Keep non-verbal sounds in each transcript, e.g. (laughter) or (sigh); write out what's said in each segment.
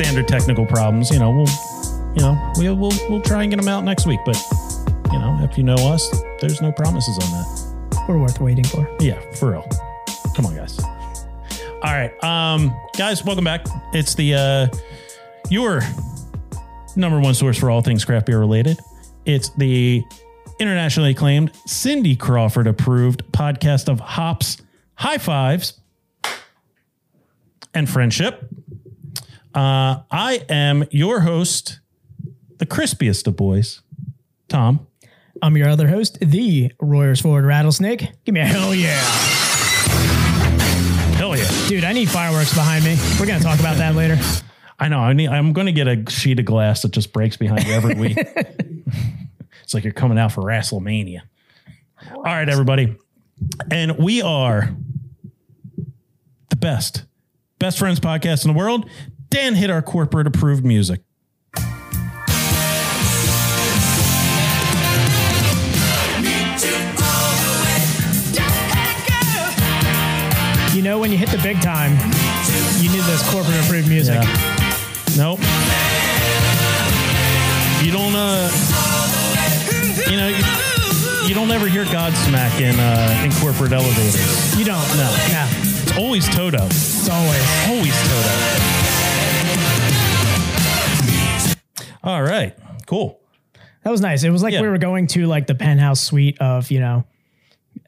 Standard technical problems, you know. We'll, you know, we'll we'll, we'll try and get them out next week, but you know, if you know us, there's no promises on that. We're worth waiting for. Yeah, for real. Come on, guys. All right, um, guys, welcome back. It's the uh, your number one source for all things craft beer related. It's the internationally acclaimed Cindy Crawford approved podcast of hops, high fives, and friendship. Uh, I am your host, the crispiest of boys, Tom. I'm your other host, the Royersford Rattlesnake. Give me a hell yeah. Hell yeah. Dude, I need fireworks behind me. We're going to talk about that later. I know. I need, I'm going to get a sheet of glass that just breaks behind you every week. (laughs) it's like you're coming out for WrestleMania. All right, everybody. And we are the best, best friends podcast in the world. Dan hit our corporate approved music. You know, when you hit the big time, you need this corporate approved music. Yeah. Nope. You don't, uh, you know, you, you don't ever hear Godsmack in, uh, in corporate elevators. You don't. No. No. It's always Toto. It's always. Always Toto. All right. Cool. That was nice. It was like Yeah. we were going to like the penthouse suite of, you know,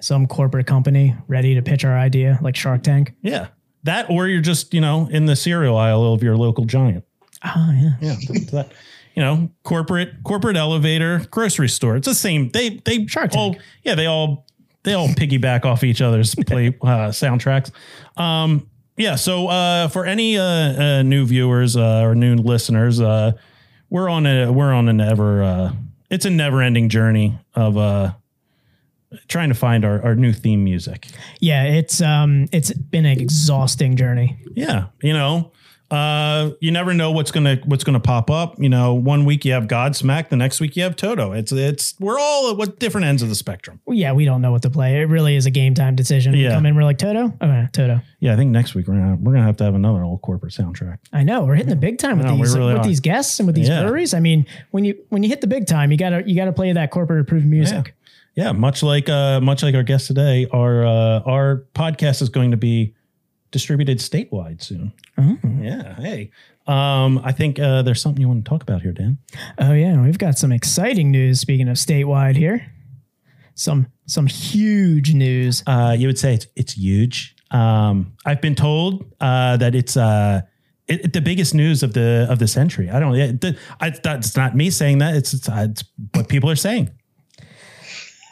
some corporate company ready to pitch our idea, like Shark Tank. Yeah. That or you're just, you know, in the cereal aisle of your local giant. Oh, yeah. Yeah. that, you know, corporate corporate elevator, grocery store. It's the same. They they Shark all Tank. yeah, they all they all piggyback off each other's (laughs) play uh, soundtracks. Um yeah, so uh for any uh, uh new viewers uh, or new listeners, uh we're on a we're on an ever uh it's a never-ending journey of uh trying to find our, our new theme music. Yeah. It's, um, it's been an exhausting journey. Yeah, you know, uh, you never know what's gonna what's gonna pop up. You know, one week you have Godsmack, the next week you have Toto. It's it's we're all at what different ends of the spectrum. Yeah, we don't know what to play. It really is a game time decision. Yeah. We come in, we're like Toto. Okay, Toto. Yeah, I think next week we're gonna we're gonna have to have another old corporate soundtrack. I know we're hitting the big time with No, we these really with are. these guests and with these Yeah. breweries. I mean, when you when you hit the big time, you gotta you gotta play that corporate approved music. Yeah, much like uh, much like our guest today, our uh, our podcast is going to be distributed statewide soon. Yeah, hey, um, I think uh, there's something you want to talk about here, Dan. Oh yeah, we've got some exciting news. Speaking of statewide here, some some huge news. Uh, you would say it's it's huge. Um, I've been told uh, that it's uh, it, it- the biggest news of the of the century. I don't. It, the, I, that's not me saying that. It's it's, it's what people are saying.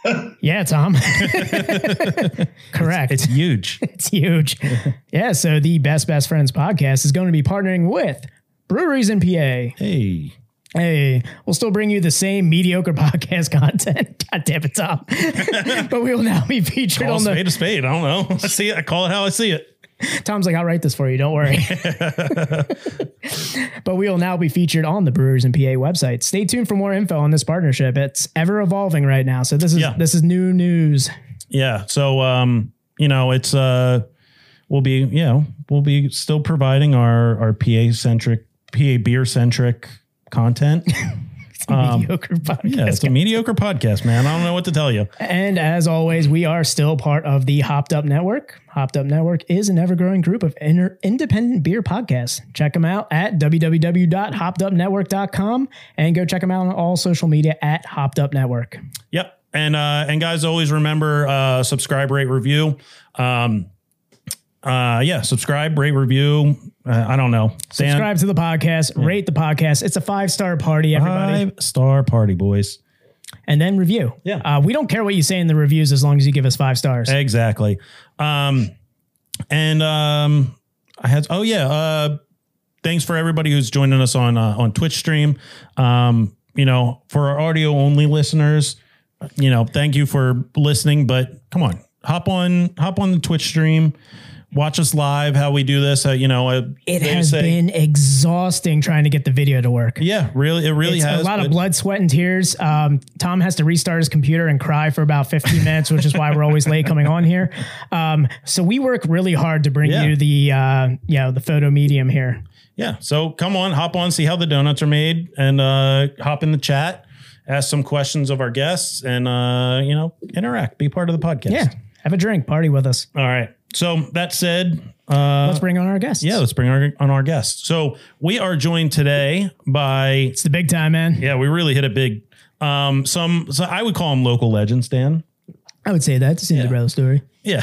(laughs) Yeah, Tom. (laughs) (laughs) Correct. It's huge. It's huge. yeah. So the Best Best Friends podcast is going to be partnering with breweries in PA. hey, Hey, we'll still bring you the same mediocre podcast content. God damn it, Tom. but we will now be featured call on the. spade a spade. I don't know. I see it. I call it how I see it. (laughs) Tom's like, I'll write this for you. Don't worry. (laughs) but we will now be featured on the Brewers and PA website. Stay tuned for more info on this partnership. It's ever evolving right now. So this is Yeah. this is new news. Yeah. So um, you know, it's uh, we'll be you know we'll be still providing our our PA centric PA beer centric content. (laughs) Mediocre podcast. Yeah, it's a mediocre podcast, man. I don't know what to tell you. And as always, we are still part of the Hopped Up Network. Hopped Up Network is an ever growing group of inter- independent beer podcasts. Check them out at www.hoppedupnetwork.com and go check them out on all social media at Hopped Up Network. Yep. And uh and guys always remember uh subscribe, rate, review. Um uh yeah, subscribe, rate, review. Uh, I don't know. Dan, Subscribe to the podcast, rate the podcast. It's a five star party, everybody. five star party, boys. And then review. Yeah. Uh, we don't care what you say in the reviews as long as you give us five stars. Exactly. Um and um I had oh yeah, uh thanks for everybody who's joining us on uh, on Twitch stream. Um, you know, for our audio only listeners, you know, thank you for listening, but come on, hop on hop on the Twitch stream. Watch us live. How we do this? Uh, you know, uh, It has say- been exhausting trying to get the video to work. Yeah, really, it really it's has. a lot of blood, sweat, and tears. Um, Tom has to restart his computer and cry for about 15 minutes, which is why we're always late coming on here. Um, so we work really hard to bring Yeah. you the uh, you know the photo medium here. Yeah. So come on, hop on, see how the donuts are made, and uh, hop in the chat, ask some questions of our guests, and uh, you know, interact, be part of the podcast. Yeah, have a drink, party with us. All right. So that said, uh, Let's bring on our guests. yeah, let's bring our on our guests. So we are joined today by it's the big time, man. yeah, we really hit a big um some so I would call them local legends, Dan. I would say that. It's a Cinderella story. Yeah.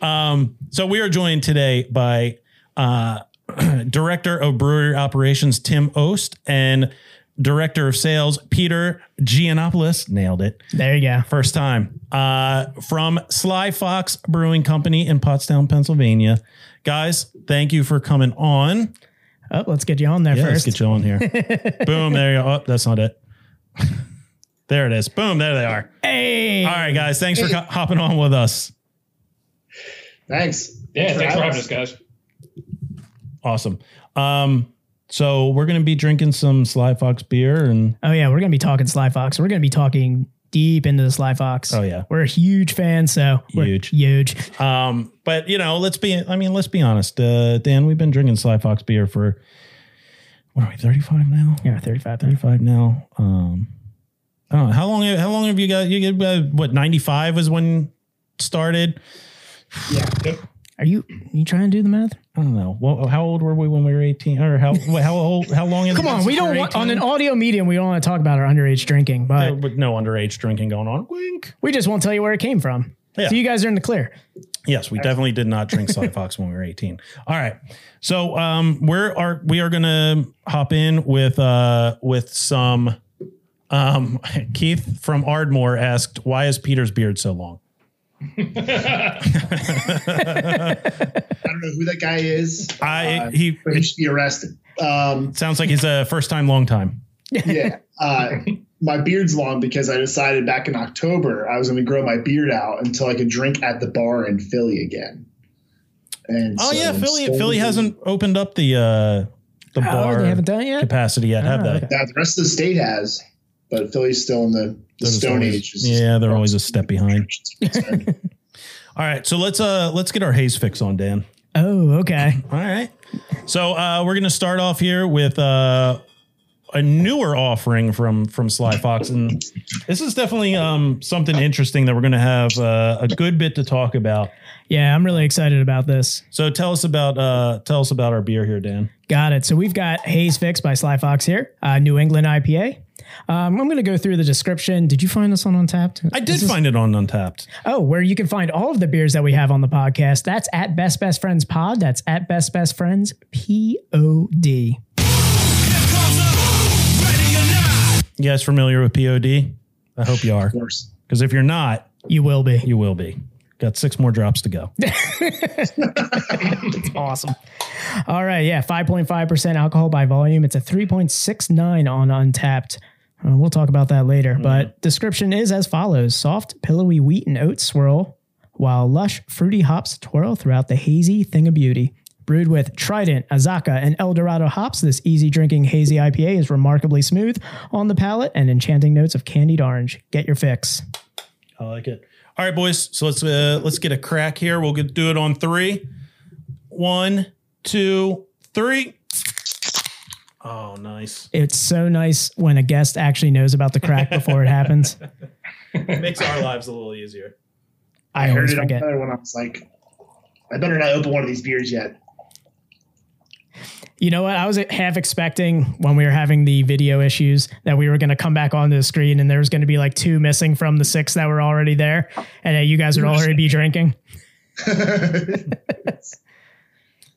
(laughs) um, so we are joined today by uh, (clears throat) Director of Brewery Operations Tim Ohst and Director of Sales Peter Giannopoulos. Nailed it. There you go. First time. Uh, from Sly Fox Brewing Company in Pottstown, Pennsylvania. Guys, thank you for coming on. Oh, let's get you on there Yeah, let's first. get you on here. (laughs) Boom, there you go. Oh, that's not it. (laughs) there it is. Boom, there they are. hey, All right, guys, thanks for co- hopping on with us. Thanks. Yeah, thanks for having having us, guys. Awesome. Um, so we're gonna be drinking some Sly Fox beer, and Oh yeah, we're gonna be talking Sly Fox. We're gonna be talking deep into the Sly Fox. Oh, yeah. we're a huge fan. So Huge. huge. um, but you know, let's be. I mean, let's be honest, uh, Dan. We've been drinking Sly Fox beer for what are we? Thirty five now. Yeah, 35. Thirty five now. Um, I don't know how long. How long have you got? You get uh, what? Ninety five was when started. Yeah. Are you you trying to do the math? I don't know. Well, how old were we when we were eighteen? Or how how old? How long? Come on, we don't want on an audio medium. We don't want to talk about our underage drinking, but with no underage drinking going on. Wink. we just won't tell you where it came from. Yeah. So you guys are in the clear. Yes, we definitely did not drink Sly Fox when we were 18. All right. So um we're are we are gonna hop in with uh with some um (laughs) Keith from Ardmore asked, why is Peter's beard so long? I don't know who that guy is. I Uh, he he should be arrested. Um, sounds like he's a first time long time. yeah. Uh, my beard's long because I decided back in October I was going to grow my beard out until I could drink at the bar in Philly again. And Oh so yeah, I'm Philly Philly hasn't opened up the uh the Oh, bar they haven't done it yet. capacity yet, have Oh, they? okay. Yeah, the rest of the state has, but Philly's still in the, the Stone always- Age. It's Yeah, they're always a step behind. (laughs) All right, so let's uh let's get our haze fix on, Dan. Oh, okay. All right. So uh, we're going to start off here with uh, a newer offering from from Sly Fox, and this is definitely um, something interesting that we're going to have uh, a good bit to talk about. Yeah, I'm really excited about this. So tell us about uh, tell us about our beer here, Dan. Got it. So we've got Haze Fix by Sly Fox here, uh, New England IPA. Um, I'm going to go through the description. Did you find this on Untappd? I did find it on Untappd. Oh, where you can find all of the beers that we have on the podcast. That's at Best Best Friends Pod. That's at Best Best Friends P O D. You guys familiar with POD? I hope you are, of course. because if you're not, You will be. you will be. Got six more drops to go. (laughs) Awesome. All right. Yeah. 5.5% alcohol by volume. It's a 3.69 on Untappd. Uh, we'll talk about that later. But description is as follows soft, pillowy wheat and oat swirl, while lush, fruity hops twirl throughout the hazy thing of beauty. Brewed with Trident, Azacca, and El Dorado hops, this easy drinking hazy IPA is remarkably smooth on the palate and enchanting notes of candied orange. Get your fix. I like it. All right, boys. So let's uh, let's get a crack here. We'll get, do it on three. One, two, three. Oh, nice. It's so nice when a guest actually knows about the crack before it happens. It (laughs) (laughs) makes our lives a little easier. I, I heard it forget. another one. I was like, I better not open one of these beers yet. You know what? I was half expecting when we were having the video issues that we were going to come back onto the screen and there was going to be like two missing from the six that were already there, and that you guys would already be drinking. (laughs)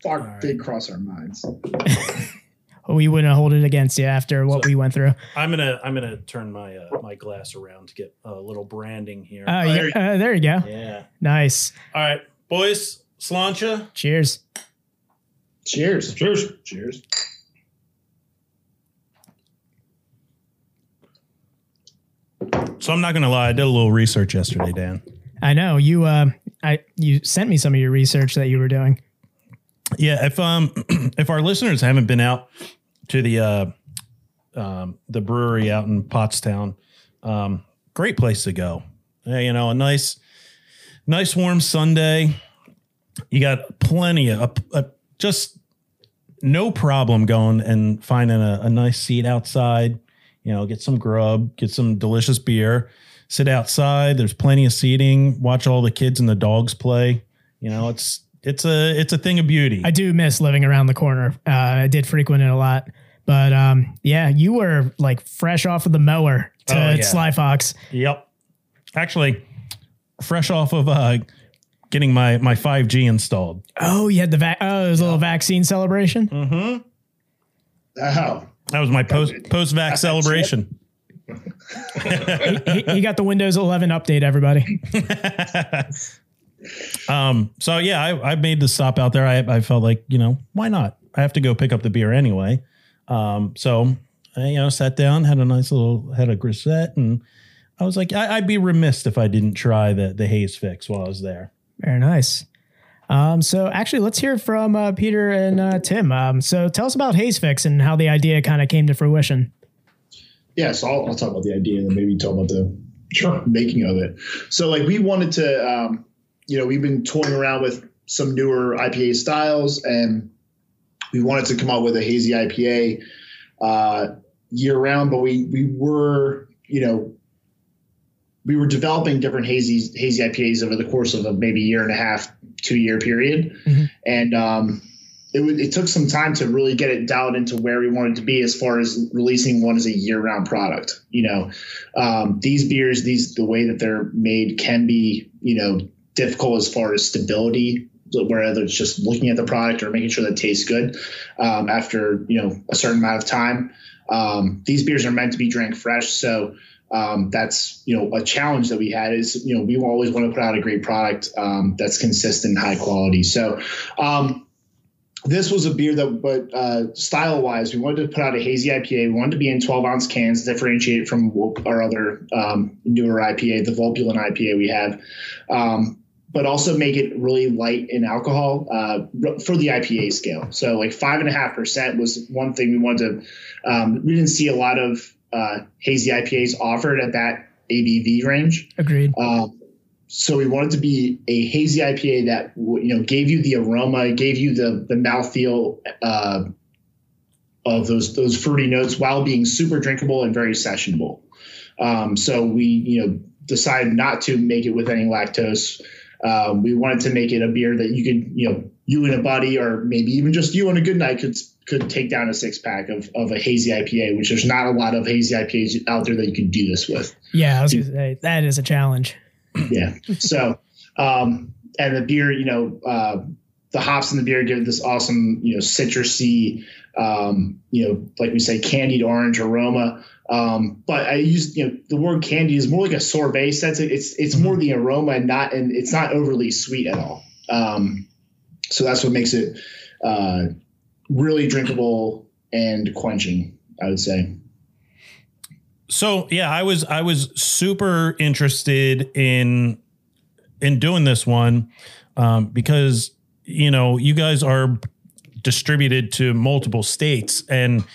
Thought did cross our minds. We wouldn't hold it against you after what we went through. I'm gonna I'm gonna turn my uh, my glass around to get a little branding here. Oh, there yeah, you- uh, there you go. yeah. Nice. All right, boys. Slancha. Cheers. Cheers. Cheers. Cheers. So I'm not gonna lie. I did a little research yesterday, Dan. I know you. Uh, I you sent me some of your research that you were doing. Yeah, if um (clears throat) if our listeners haven't been out to the uh um the brewery out in Pottstown, um great place to go. Yeah, you know, a nice nice warm Sunday. You got plenty of uh, just no problem going and finding a, a nice seat outside. You know, get some grub, get some delicious beer, sit outside. There's plenty of seating. Watch all the kids and the dogs play. You know, it's it's a it's a thing of beauty. I do miss living around the corner. Uh, I did frequent it a lot, but um, yeah, you were like fresh off of the mower to Oh, yeah. Sly Fox. Yep. Actually, fresh off of uh, getting my my 5G installed. Oh, you had the vac. Oh, it was a little vaccine celebration. Mm-hmm. Oh, That was my post post vac That's it. celebration. (laughs) he, he got the Windows 11 update. Everybody. (laughs) Um. So yeah, I, I made the stop out there. I I felt like you know why not? I have to go pick up the beer anyway. Um. So I, you know sat down, had a nice little had a grisette, and I was like, I, I'd be remiss if I didn't try the the haze fix while I was there. Very nice. Um, so actually, let's hear from uh, Peter and uh, Tim. Um, so tell us about Haze Fix and how the idea kind of came to fruition. yeah. So I'll, I'll talk about the idea and then maybe talk about the sure making of it. So like we wanted to, um, you know, we've been toying around with some newer IPA styles and we wanted to come out with a hazy IPA uh, year round, but we we were, you know, we were developing different hazy hazy IPAs over the course of a maybe year and a half, two year period, Mhm. and um, it, would it took some time to really get it dialed into where we wanted to be as far as releasing one as a year round product. You know, um, these beers, these the way that they're made can be, you know, difficult as far as stability. Whether it's just looking at the product or making sure that it tastes good um, after you know a certain amount of time. Um, these beers are meant to be drank fresh, so um, that's you know a challenge that we had is you know we always want to put out a great product um, that's consistent, high quality. So um, this was a beer that, but uh, style wise, we wanted to put out a hazy IPA. We wanted to be in 12 ounce cans, differentiate from our other um, newer IPA, the Volpulent IPA we have. Um, but also make it really light in alcohol uh, for the IPA scale. So like five and a half percent was one thing we wanted to. Um, we didn't see a lot of uh, hazy IPAs offered at that ABV range. Agreed. Um, so we wanted to be a hazy IPA that you know gave you the aroma, gave you the the mouthfeel uh, of those those fruity notes while being super drinkable and very sessionable. Um, so we you know decided not to make it with any lactose. Um, we wanted to make it a beer that you could you know you and a buddy or maybe even just you on a good night could could take down a six pack of, of a hazy IPA, which there's not a lot of hazy IPAs out there that you could do this with Yeah, I was gonna say that is a challenge. yeah. So, um, and the beer, you know, uh, the hops in the beer give this awesome, you know, citrusy, um, you know, like we say, candied orange aroma. Um, but I use, you know, the word candy is more like a sorbet sense. It's it's more the aroma and not, and it's not overly sweet at all. Um, so that's what makes it uh, really drinkable and quenching. I would say. So yeah, I was I was super interested in in doing this one um, because you know you guys are distributed to multiple states, and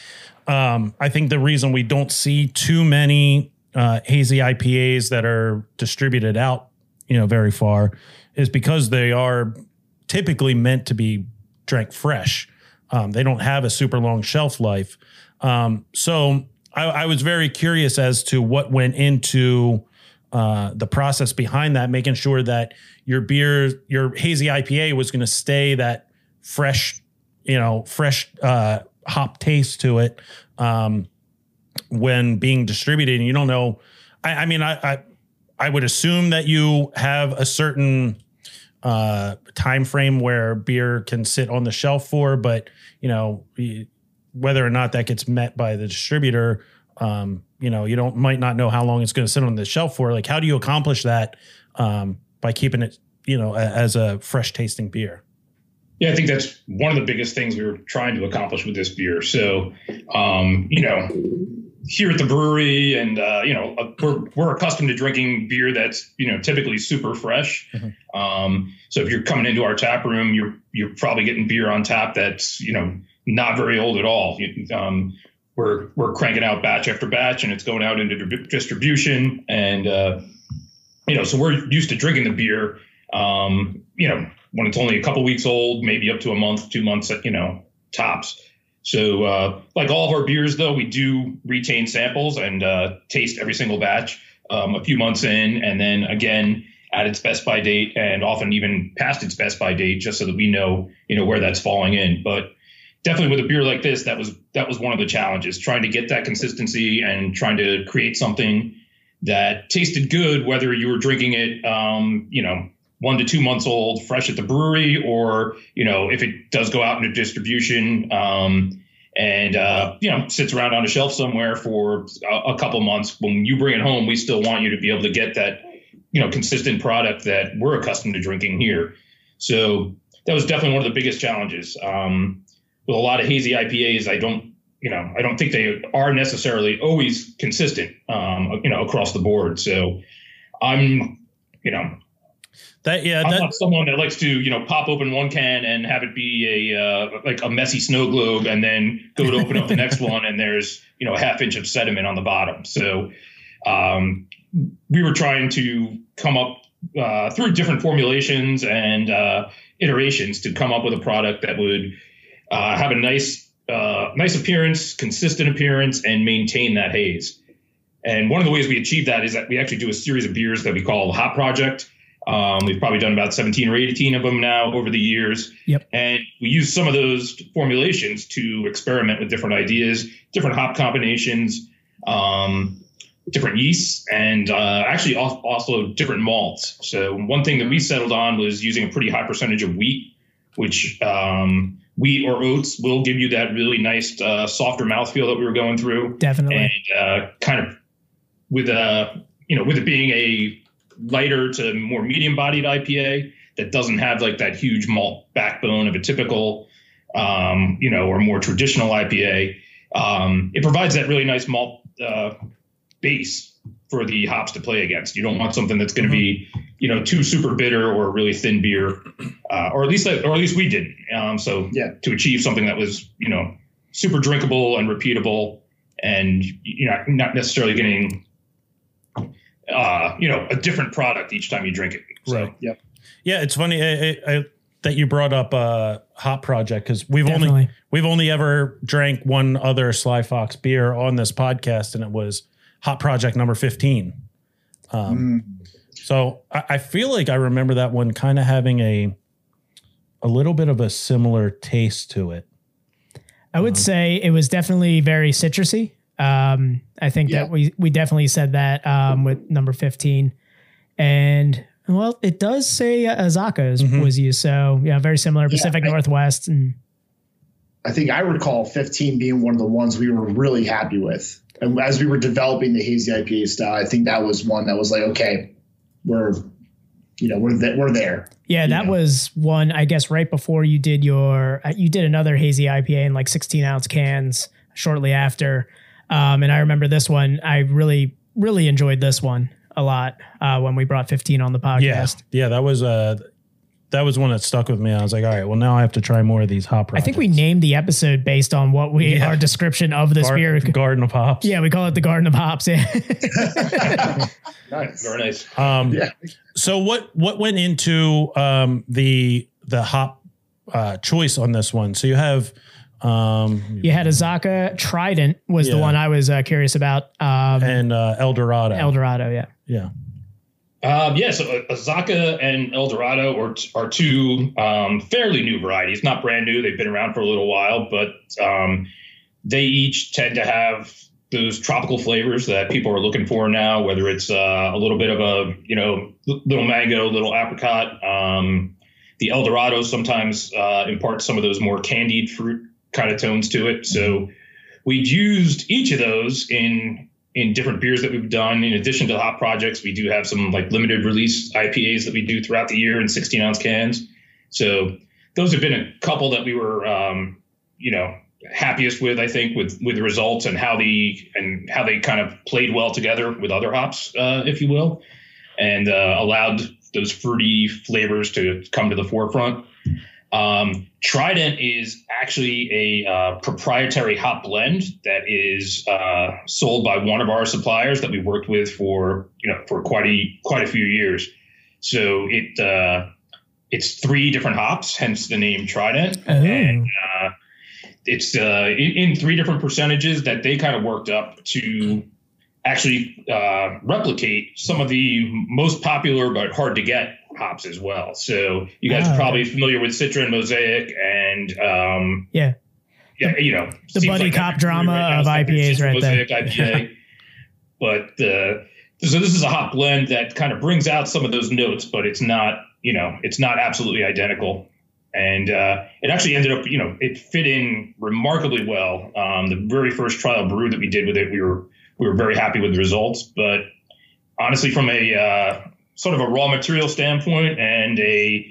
um, I think the reason we don't see too many uh, hazy IPAs that are distributed out, you know, very far, is because they are typically meant to be drank fresh. Um, they don't have a super long shelf life. Um, so I, I was very curious as to what went into uh, the process behind that, making sure that your beer, your hazy IPA was going to stay that fresh, you know, fresh uh, hop taste to it um, when being distributed. And you don't know. I, I mean, I, I I would assume that you have a certain uh, time frame where beer can sit on the shelf for, but you know whether or not that gets met by the distributor. Um, you know, you don't might not know how long it's going to sit on the shelf for. Like, how do you accomplish that um, by keeping it, you know, a, as a fresh tasting beer? Yeah, I think that's one of the biggest things we were trying to accomplish with this beer. So, um, you know, here at the brewery, and uh, you know, uh, we're we're accustomed to drinking beer that's you know typically super fresh. Mm-hmm. Um, so if you're coming into our tap room, you're you're probably getting beer on tap that's you know not very old at all. Um, we're we're cranking out batch after batch, and it's going out into distribution, and uh, you know, so we're used to drinking the beer. Um, you know, when it's only a couple weeks old, maybe up to a month, two months, you know, tops. So, uh, like all of our beers, though, we do retain samples and uh, taste every single batch um, a few months in, and then again at its best by date, and often even past its best by date, just so that we know, you know, where that's falling in. But definitely with a beer like this, that was that was one of the challenges, trying to get that consistency and trying to create something that tasted good, whether you were drinking it, um, you know, one to two months old, fresh at the brewery, or you know, if it does go out into distribution um, and uh, you know sits around on a shelf somewhere for a, a, couple months, when you bring it home, we still want you to be able to get that you know consistent product that we're accustomed to drinking here. So that was definitely one of the biggest challenges. Um, with a lot of hazy IPAs, I don't you know I don't think they are necessarily always consistent um, you know across the board. So I'm you know that yeah, I'm that, not someone that likes to you know pop open one can and have it be a uh, like a messy snow globe, and then go to open up the next (laughs) one and there's you know a half inch of sediment on the bottom. So um, we were trying to come up uh, through different formulations and uh, iterations to come up with a product that would uh, have a nice uh, nice appearance, consistent appearance, and maintain that haze. And one of the ways we achieve that is that we actually do a series of beers that we call the Hop Project um, we've probably done about 17 or 18 of them now over the years. Yep. And we use some of those formulations to experiment with different ideas, different hop combinations, um, different yeasts, and uh, actually also different malts. So one thing that we settled on was using a pretty high percentage of wheat, which um, wheat or oats will give you that really nice, uh, softer mouthfeel that we were going through. Definitely. And uh, kind of with a, uh, you know, with it being a lighter to more medium bodied IPA that doesn't have like that huge malt backbone of a typical, um, you know, or more traditional IPA. Um, it provides that really nice malt uh, base for the hops to play against. You don't want something that's going to be, you know, too super bitter or really thin beer, uh, or at least that, or at least we didn't. Um, so yeah, to achieve something that was, you know, super drinkable and repeatable, and you know, not necessarily getting uh, you know, a different product each time you drink it. So, right. Yep. Yeah, it's funny I, I, that you brought up uh, Hop Project because we've Definitely. only we've only ever drank one other Sly Fox beer on this podcast, and it was Hop Project number fifteen. Um, mm. So I, I feel like I remember that one kind of having a a little bit of a similar taste to it. I would um, say it was definitely very citrusy. Um, I think yeah. that we we definitely said that um, with number fifteen, and well, it does say uh, Azacca mm-hmm. was used, so yeah, very similar Pacific yeah, I, Northwest, and I think I recall fifteen being one of the ones we were really happy with, and as we were developing the hazy IPA style, I think that was one that was like, okay, we're you know we're th- we're there. Yeah, that know? was one I guess right before you did your uh, you did another hazy IPA in like sixteen ounce cans shortly after. Um, and I remember this one. I really, really enjoyed this one a lot uh, when we brought 15 on the podcast. Yeah, yeah, that was uh, that was one that stuck with me. I was like, all right, well now I have to try more of these hop. Projects. I think we named the episode based on what we yeah. our description of this Gar- beer. Garden of Hops. Yeah, we call it the Garden of Hops. Yeah. (laughs) nice, very nice. Um, yeah. So what what went into um, the the hop uh, choice on this one? So you have Um, You had Azacca Trident was the one I was uh, curious about. Um, and uh, El Dorado. El Dorado, yeah. yeah. Um, yeah, so uh, Azacca and El Dorado are, are two um, fairly new varieties, not brand new. They've been around for a little while, but um, they each tend to have those tropical flavors that people are looking for now, whether it's uh, a little bit of a, you know, little mango, little apricot. Um, the El Dorado sometimes uh, imparts some of those more candied fruit kind of tones to it. So we've used each of those in in different beers that we've done. In addition to hop projects, we do have some like limited release IPAs that we do throughout the year in 16 ounce cans. So those have been a couple that we were, um, you know, happiest with. I think with with the results and how the and how they kind of played well together with other hops, uh, if you will, and uh, allowed those fruity flavors to come to the forefront. Um, Trident is actually a uh, proprietary hop blend that is uh, sold by one of our suppliers that we worked with for you know for quite a quite a few years. So it uh, it's three different hops, hence the name Trident, Oh. and uh, it's uh, in, in three different percentages that they kind of worked up to actually uh, replicate some of the most popular but hard to get hops as well. So you guys Ah, are probably familiar with Citra and Mosaic and um, Yeah. yeah, you know, The buddy like cop drama right of like IPAs right there. Mosaic IPA. (laughs) but uh, so this is a hop blend that kind of brings out some of those notes, but it's not, you know, it's not absolutely identical. And uh, it actually ended up, you know, it fit in remarkably well. Um, the very first trial brew that we did with it, we were we were very happy with the results. But honestly, from a uh, sort of a raw material standpoint and a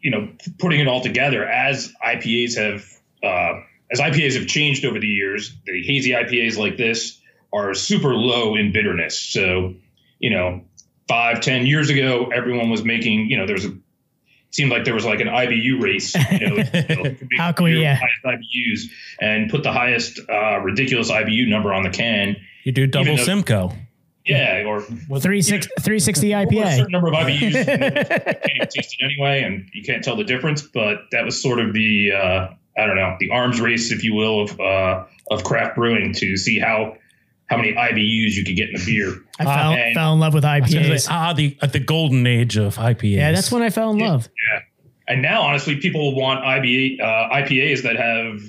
you know putting it all together as IPAs have uh, as IPAs have changed over the years, the hazy IPAs like this are super low in bitterness. So you know, five ten years ago, everyone was making you know there was a seemed like there was like an IBU race. You know, (laughs) How can we- yeah. IBUs and put the highest uh, ridiculous IBU number on the can. You do double Simcoe. Yeah, (laughs) or Three six three sixty or a IPA. certain number of IBUs. (laughs) you can't even taste it anyway, and you can't tell the difference. But that was sort of the uh, I don't know the arms race, if you will, of uh, of craft brewing to see how how many IBUs you could get in a beer. I fell, and- fell in love with I was IPAs. say, ah, the the golden age of IPAs. Yeah, that's when I fell in love. Yeah, And now, honestly, people want IBA, uh, IPAs that have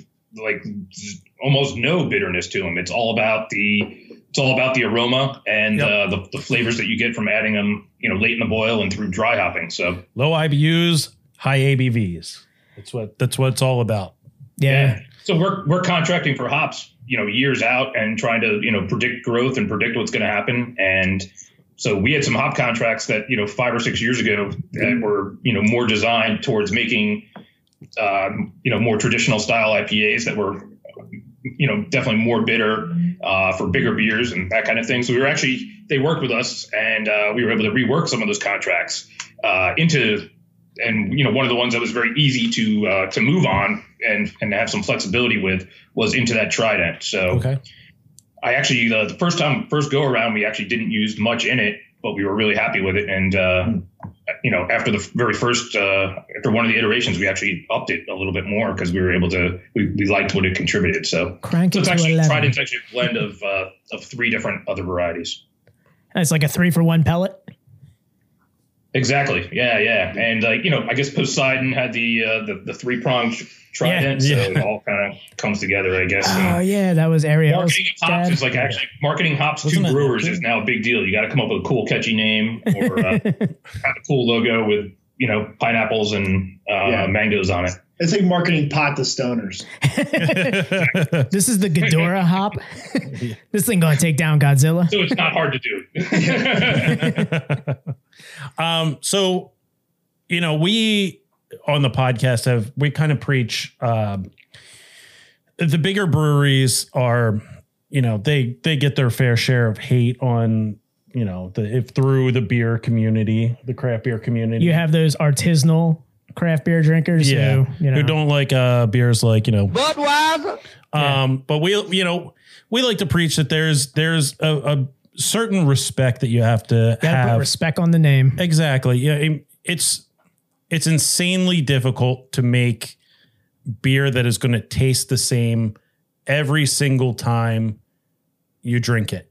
like z- almost no bitterness to them. It's all about the it's all about the aroma and Yep. uh, the, the flavors that you get from adding them, you know, late in the boil and through dry hopping. So low IBUs, high ABVs. That's what that's what it's all about. Yeah. So we're we're contracting for hops, you know, years out and trying to you know predict growth and predict what's going to happen. And so we had some hop contracts that you know five or six years ago that were you know more designed towards making um, you know more traditional style IPAs that were you know definitely more bitter uh, for bigger beers and that kind of thing. So we were actually they worked with us and uh, we were able to rework some of those contracts uh, into and you know one of the ones that was very easy to uh, to move on and and have some flexibility with was into that trident. So Okay. I actually the, the first time first go around we actually didn't use much in it, but we were really happy with it. And uh, you know after the very first uh, after one of the iterations we actually upped it a little bit more because we were able to we, we liked what it contributed. So Crank so it it's to actually 11. trident's actually a blend of uh, of three different other varieties. It's like a three for one pellet. Exactly. Yeah, yeah. And uh, you know, I guess Poseidon had the uh, the, the three pronged trident, Yeah. so it all kind of comes together, I guess. Oh And yeah, that was Ariel's marketing hops dad. is like actually marketing hops Wasn't to brewers is now a big deal. You got to come up with a cool, catchy name or uh, (laughs) have a cool logo with you know pineapples and uh, Yeah. mangoes on it. It's like marketing pot to stoners. (laughs) This is the Ghidorah hop. (laughs) this thing gonna take down Godzilla. So it's not hard to do. (laughs) um, so you know, we on the podcast have we kind of preach um, the bigger breweries are, you know, they they get their fair share of hate on, you know, the if through the beer community, the craft beer community. You have those artisanal craft beer drinkers yeah, who, you know, who don't like uh beers like, you know, Budweiser. Um, but we, you know, we like to preach that there's there's a, a certain respect that you have to gotta have. put respect on the name. exactly. Yeah, it- it's it's insanely difficult to make beer that is going to taste the same every single time you drink it.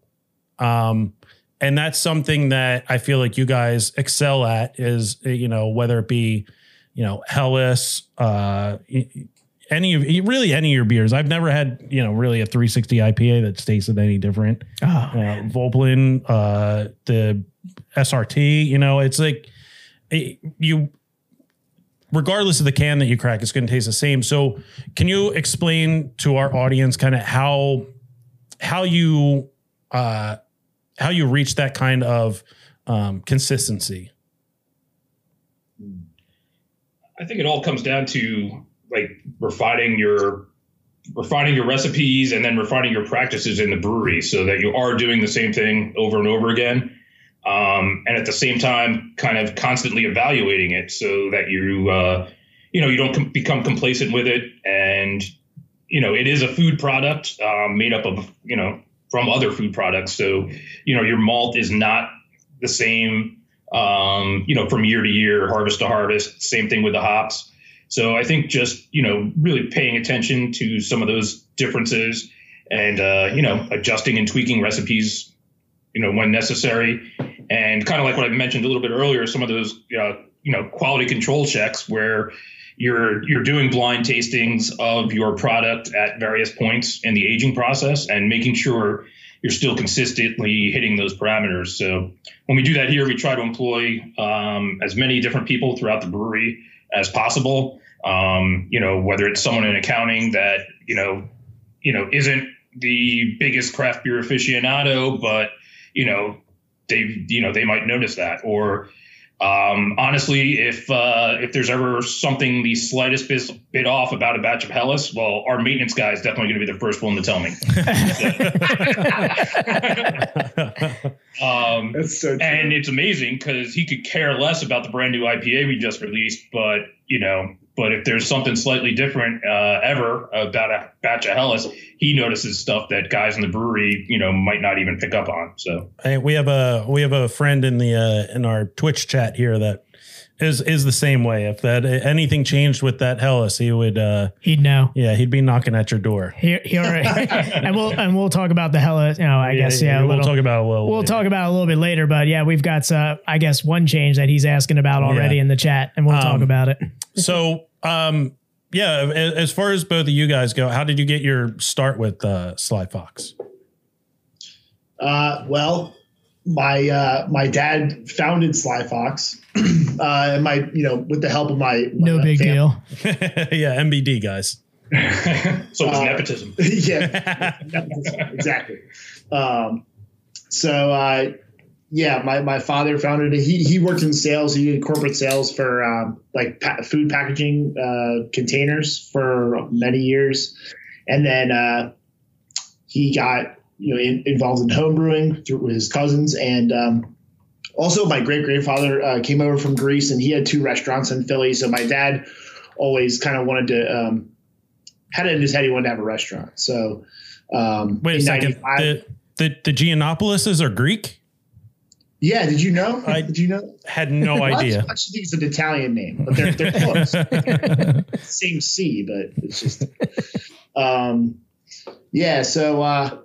Um, and that's something that I feel like you guys excel at is, you know, whether it be, you know, Helles, uh, any of really any of your beers. I've never had, you know, really a 360 IPA that's tasted any different. Oh, Uh, Voplin, uh, the SRT, you know, it's like it, you, regardless of the can that you crack, it's going to taste the same. So, can you explain to our audience kind of how how you uh, how you reach that kind of um, consistency? I think it all comes down to like refining your refining your recipes and then refining your practices in the brewery so that you are doing the same thing over and over again. Um, and at the same time, kind of constantly evaluating it so that you, uh, you know, you don't com- become complacent with it. And, you know, it is a food product um, made up of, you know, from other food products. So, you know, your malt is not the same, um, you know, from year to year, harvest to harvest. Same thing with the hops. So I think just you know really paying attention to some of those differences and uh, you know adjusting and tweaking recipes, you know when necessary, and kind of like what I mentioned a little bit earlier, some of those uh, you know quality control checks where you're you're doing blind tastings of your product at various points in the aging process and making sure you're still consistently hitting those parameters. So when we do that here, we try to employ um, as many different people throughout the brewery as possible. Um, you know, whether it's someone in accounting that you know, you know, isn't the biggest craft beer aficionado, but you know, they you know they might notice that. Or um, honestly, if uh, if there's ever something the slightest bit, bit off about a batch of Helles, well, our maintenance guy is definitely going to be the first one to tell me. (laughs) um, That's so true. and it's amazing because he could care less about the brand new IPA we just released, but you know, but if there's something slightly different uh, ever about a batch of Helles, he notices stuff that guys in the brewery, you know, might not even pick up on. So Hey, we have a we have a friend in the uh, in our Twitch chat here that is is the same way. If that anything changed with that Helles, he would uh he'd know. yeah he'd be knocking at your door. Here, here, (laughs) and we'll and we'll talk about the Helles. You know, I guess yeah. a we'll little- talk about it a little. We'll later. talk about it a little bit later, but yeah, we've got uh, I guess one change that he's asking about already Yeah. in the chat, and we'll talk Um, about it. (laughs) So, um, yeah, a- as far as both of you guys go, how did you get your start with uh, Sly Fox? Uh, well, my uh, my dad founded Sly Fox, (clears throat) uh, and my you know with the help of my, No my big fam- deal. (laughs) yeah, MBD guys. (laughs) so it's Uh, nepotism. (laughs) yeah, exactly. Um, so uh, yeah, my, my father founded it. He he worked in sales. He did corporate sales for um, like pa- food packaging uh, containers for many years, and then uh, he got you know in, involved in home brewing through his cousins and. Um, also, my great grandfather uh, came over from Greece, and he had two restaurants in Philly. So my dad always kind of wanted to um, had it in his head he wanted to have a restaurant. So um, Wait a second. The, the the Giannopolises are Greek? yeah, did you know? I- did you know? Had no I idea. actually think it's an Italian name, but they're, they're close. (laughs) Same C, but it's just. Um, yeah, so uh,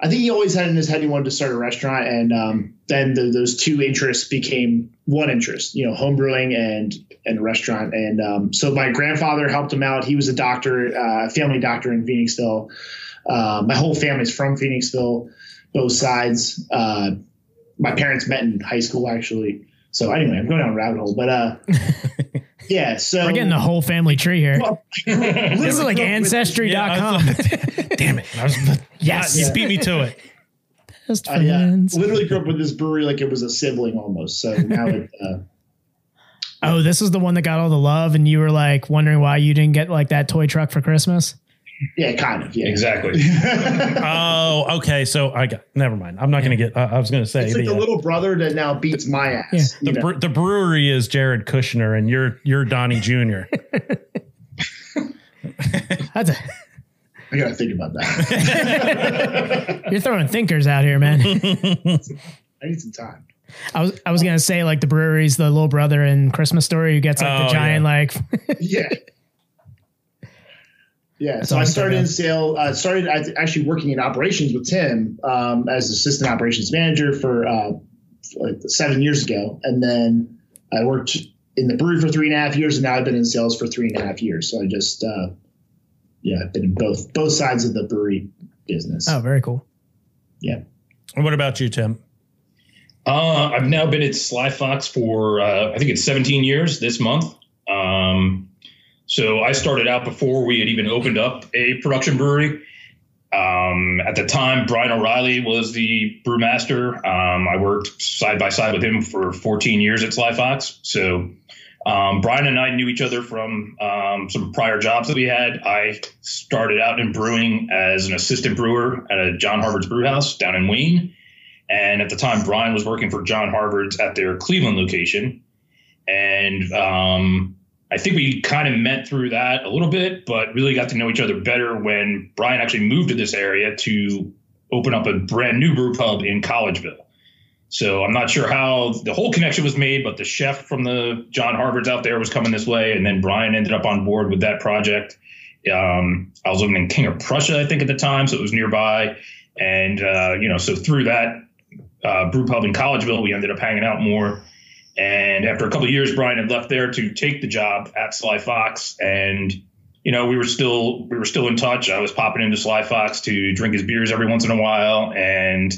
I think he always had in his head he wanted to start a restaurant, and um, then the, those two interests became one interest. You know, home brewing and and restaurant. And um, so my grandfather helped him out. He was a doctor, uh, family doctor in Phoenixville. Uh, my whole family's from Phoenixville, both sides. Uh, my parents met in high school actually. So anyway, I'm going down a rabbit hole, but uh, (laughs) yeah. So We're getting the whole family tree here. Well, (laughs) This is like Yeah, I ancestry.com. was- (laughs) damn it. I was, Yes. You beat me to it. Best uh, friends. literally grew up with this brewery like it was a sibling almost. So now it, uh, Oh, this is the one that got all the love, and you were like wondering why you didn't get like that toy truck for Christmas. Yeah, kind of. Yeah. Exactly. (laughs) Oh, okay. So I got. Never mind. I'm not going to get. Uh, I was going to say It's like the, the uh, little brother that now beats my ass. Yeah. the, know? bre- the brewery is Jared Kushner, and you're you're Donnie Jr. (laughs) That's a, I gotta think about that. (laughs) you're throwing thinkers out here, man. I need some time. I was I was gonna say like the brewery's the little brother in Christmas Story who gets like Oh, the giant yeah. like Yeah. Yeah, That's so I I started in of. sales. I started actually working in operations with Tim um, as assistant operations manager for, uh, for like seven years ago, and then I worked in the brewery for three and a half years, and now I've been in sales for three and a half years. So I just, uh, yeah, I've been in both both sides of the brewery business. Oh, very cool. Yeah, And what about you, Tim? Uh, I've now been at Sly Fox for uh, I think it's 17 years this month. Um, so I started out before we had even opened up a production brewery. Um, at the time, Brian O'Reilly was the brewmaster. Um, I worked side by side with him for 14 years at Sly Fox. So um, Brian and I knew each other from um, some prior jobs that we had. I started out in brewing as an assistant brewer at a John Harvard's Brew House down in Wayne. And at the time, Brian was working for John Harvard's at their Cleveland location. And um, I think we kind of met through that a little bit, but really got to know each other better when Brian actually moved to this area to open up a brand new brew pub in Collegeville. So I'm not sure how the whole connection was made, but the chef from the John Harvard's out there was coming this way, and then Brian ended up on board with that project. Um, I was living in King of Prussia, I think, at the time, so it was nearby, and uh, you know, so through that uh, brew pub in Collegeville, we ended up hanging out more. And after a couple of years, Brian had left there to take the job at Sly Fox, and you know, we were still we were still in touch. I was popping into Sly Fox to drink his beers every once in a while, and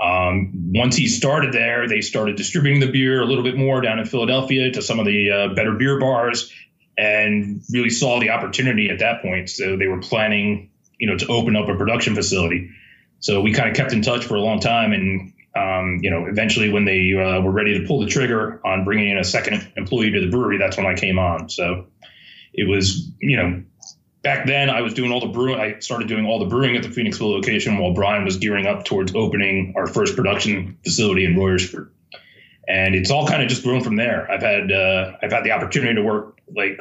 um, once he started there, they started distributing the beer a little bit more down in Philadelphia to some of the uh, better beer bars, and really saw the opportunity at that point. So they were planning, you know, to open up a production facility. So we kind of kept in touch for a long time, and um, you know, eventually when they uh, were ready to pull the trigger on bringing in a second employee to the brewery, that's when I came on. So it was, you know, back then I was doing all the brewing. I started doing all the brewing at the Phoenixville location while Brian was gearing up towards opening our first production facility in Royersford. And it's all kind of just grown from there. I've had uh, I've had the opportunity to work like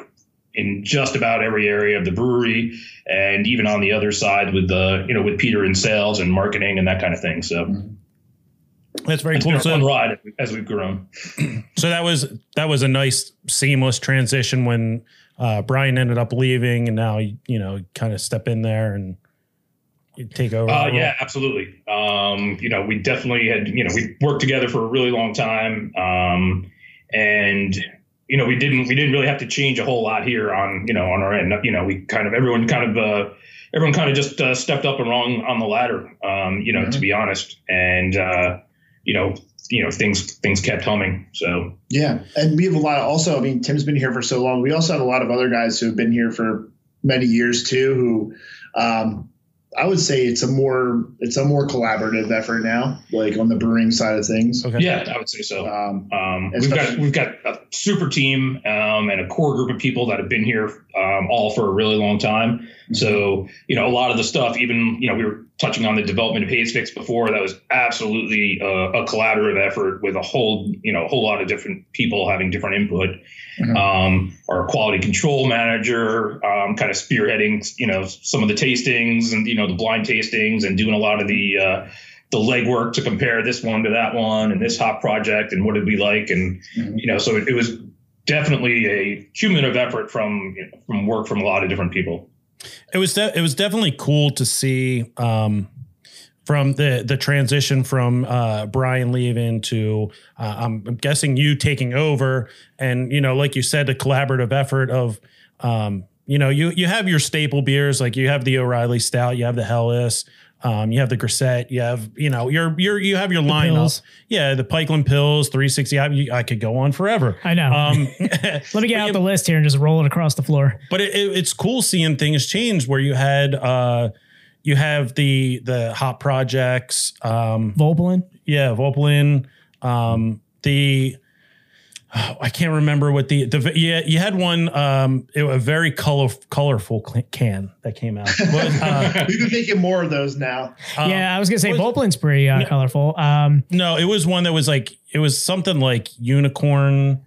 in just about every area of the brewery, and even on the other side with the you know with Peter in sales and marketing and that kind of thing. So That's very it's cool. been a fun So, ride as we've grown. (clears throat) so that was that was a nice seamless transition when uh, Brian ended up leaving, and now you know kind of step in there and take over. Uh, yeah, absolutely. Um, you know, we definitely had, you know, we worked together for a really long time. Um, and, you know, we didn't, we didn't really have to change a whole lot here on, you know, on our end, you know, we kind of, everyone kind of, uh, everyone kind of just uh, stepped up and rung on the ladder, um, you know, to be honest. And, uh, you know, you know, things, things kept humming. So, Yeah, and we have a lot. Of, also, I mean, Tim's been here for so long. We also have a lot of other guys who have been here for many years too. Who, um, I would say, it's a more it's a more collaborative effort now, like on the brewing side of things. Okay. yeah, I would say so. Um, Um, we've got we've got a super team um, and a core group of people that have been here um, all for a really long time. So you know a lot of the stuff, even you know we were touching on the development of Haze Fix before. That was absolutely a, a collaborative effort with a whole you know a whole lot of different people having different input. Mhm. Um, our quality control manager um, kind of spearheading you know some of the tastings and you know the blind tastings and doing a lot of the uh, the legwork to compare this one to that one and this hop project and what did we like and Mhm. you know so it, it was definitely a cumulative effort from you know, from work from a lot of different people it was de- it was definitely cool to see um, from the the transition from uh, Brian leaving to uh, I'm, guessing you taking over, and you know, like you said, the collaborative effort of um, you know you you have your staple beers like you have the O'Reilly Stout, you have the Helles. Um, you have the Grisette, you have, you know, your, your, you have your lineup. pills. Yeah. The Pikeland Pils, 360. I, you- I could go on forever. I know. Um, (laughs) (laughs) Let me get out the list here and just roll it across the floor. but it, it, it's cool seeing things change where you had uh you have the the hop projects um yeah Voplin um the oh, I can't remember what the the yeah you had one um it, a very color, colorful can that came out. (laughs) What was, uh, We've been making more of those now. um, yeah, I was gonna say was- Volplin's pretty uh, colorful. Um, no it was one that was like it was something like unicorn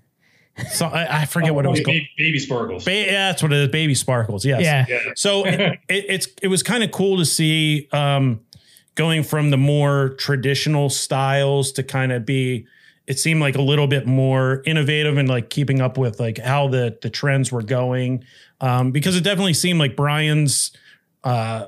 so I, I forget what it was called. baby, baby sparkles. Ba- yeah, that's what it is baby sparkles yes. Yeah, yeah. So it, it, it's it was kind of cool to see um, going from the more traditional styles to kind of be it seemed like a little bit more innovative and like keeping up with like how the the trends were going. Um, because it definitely seemed like Brian's uh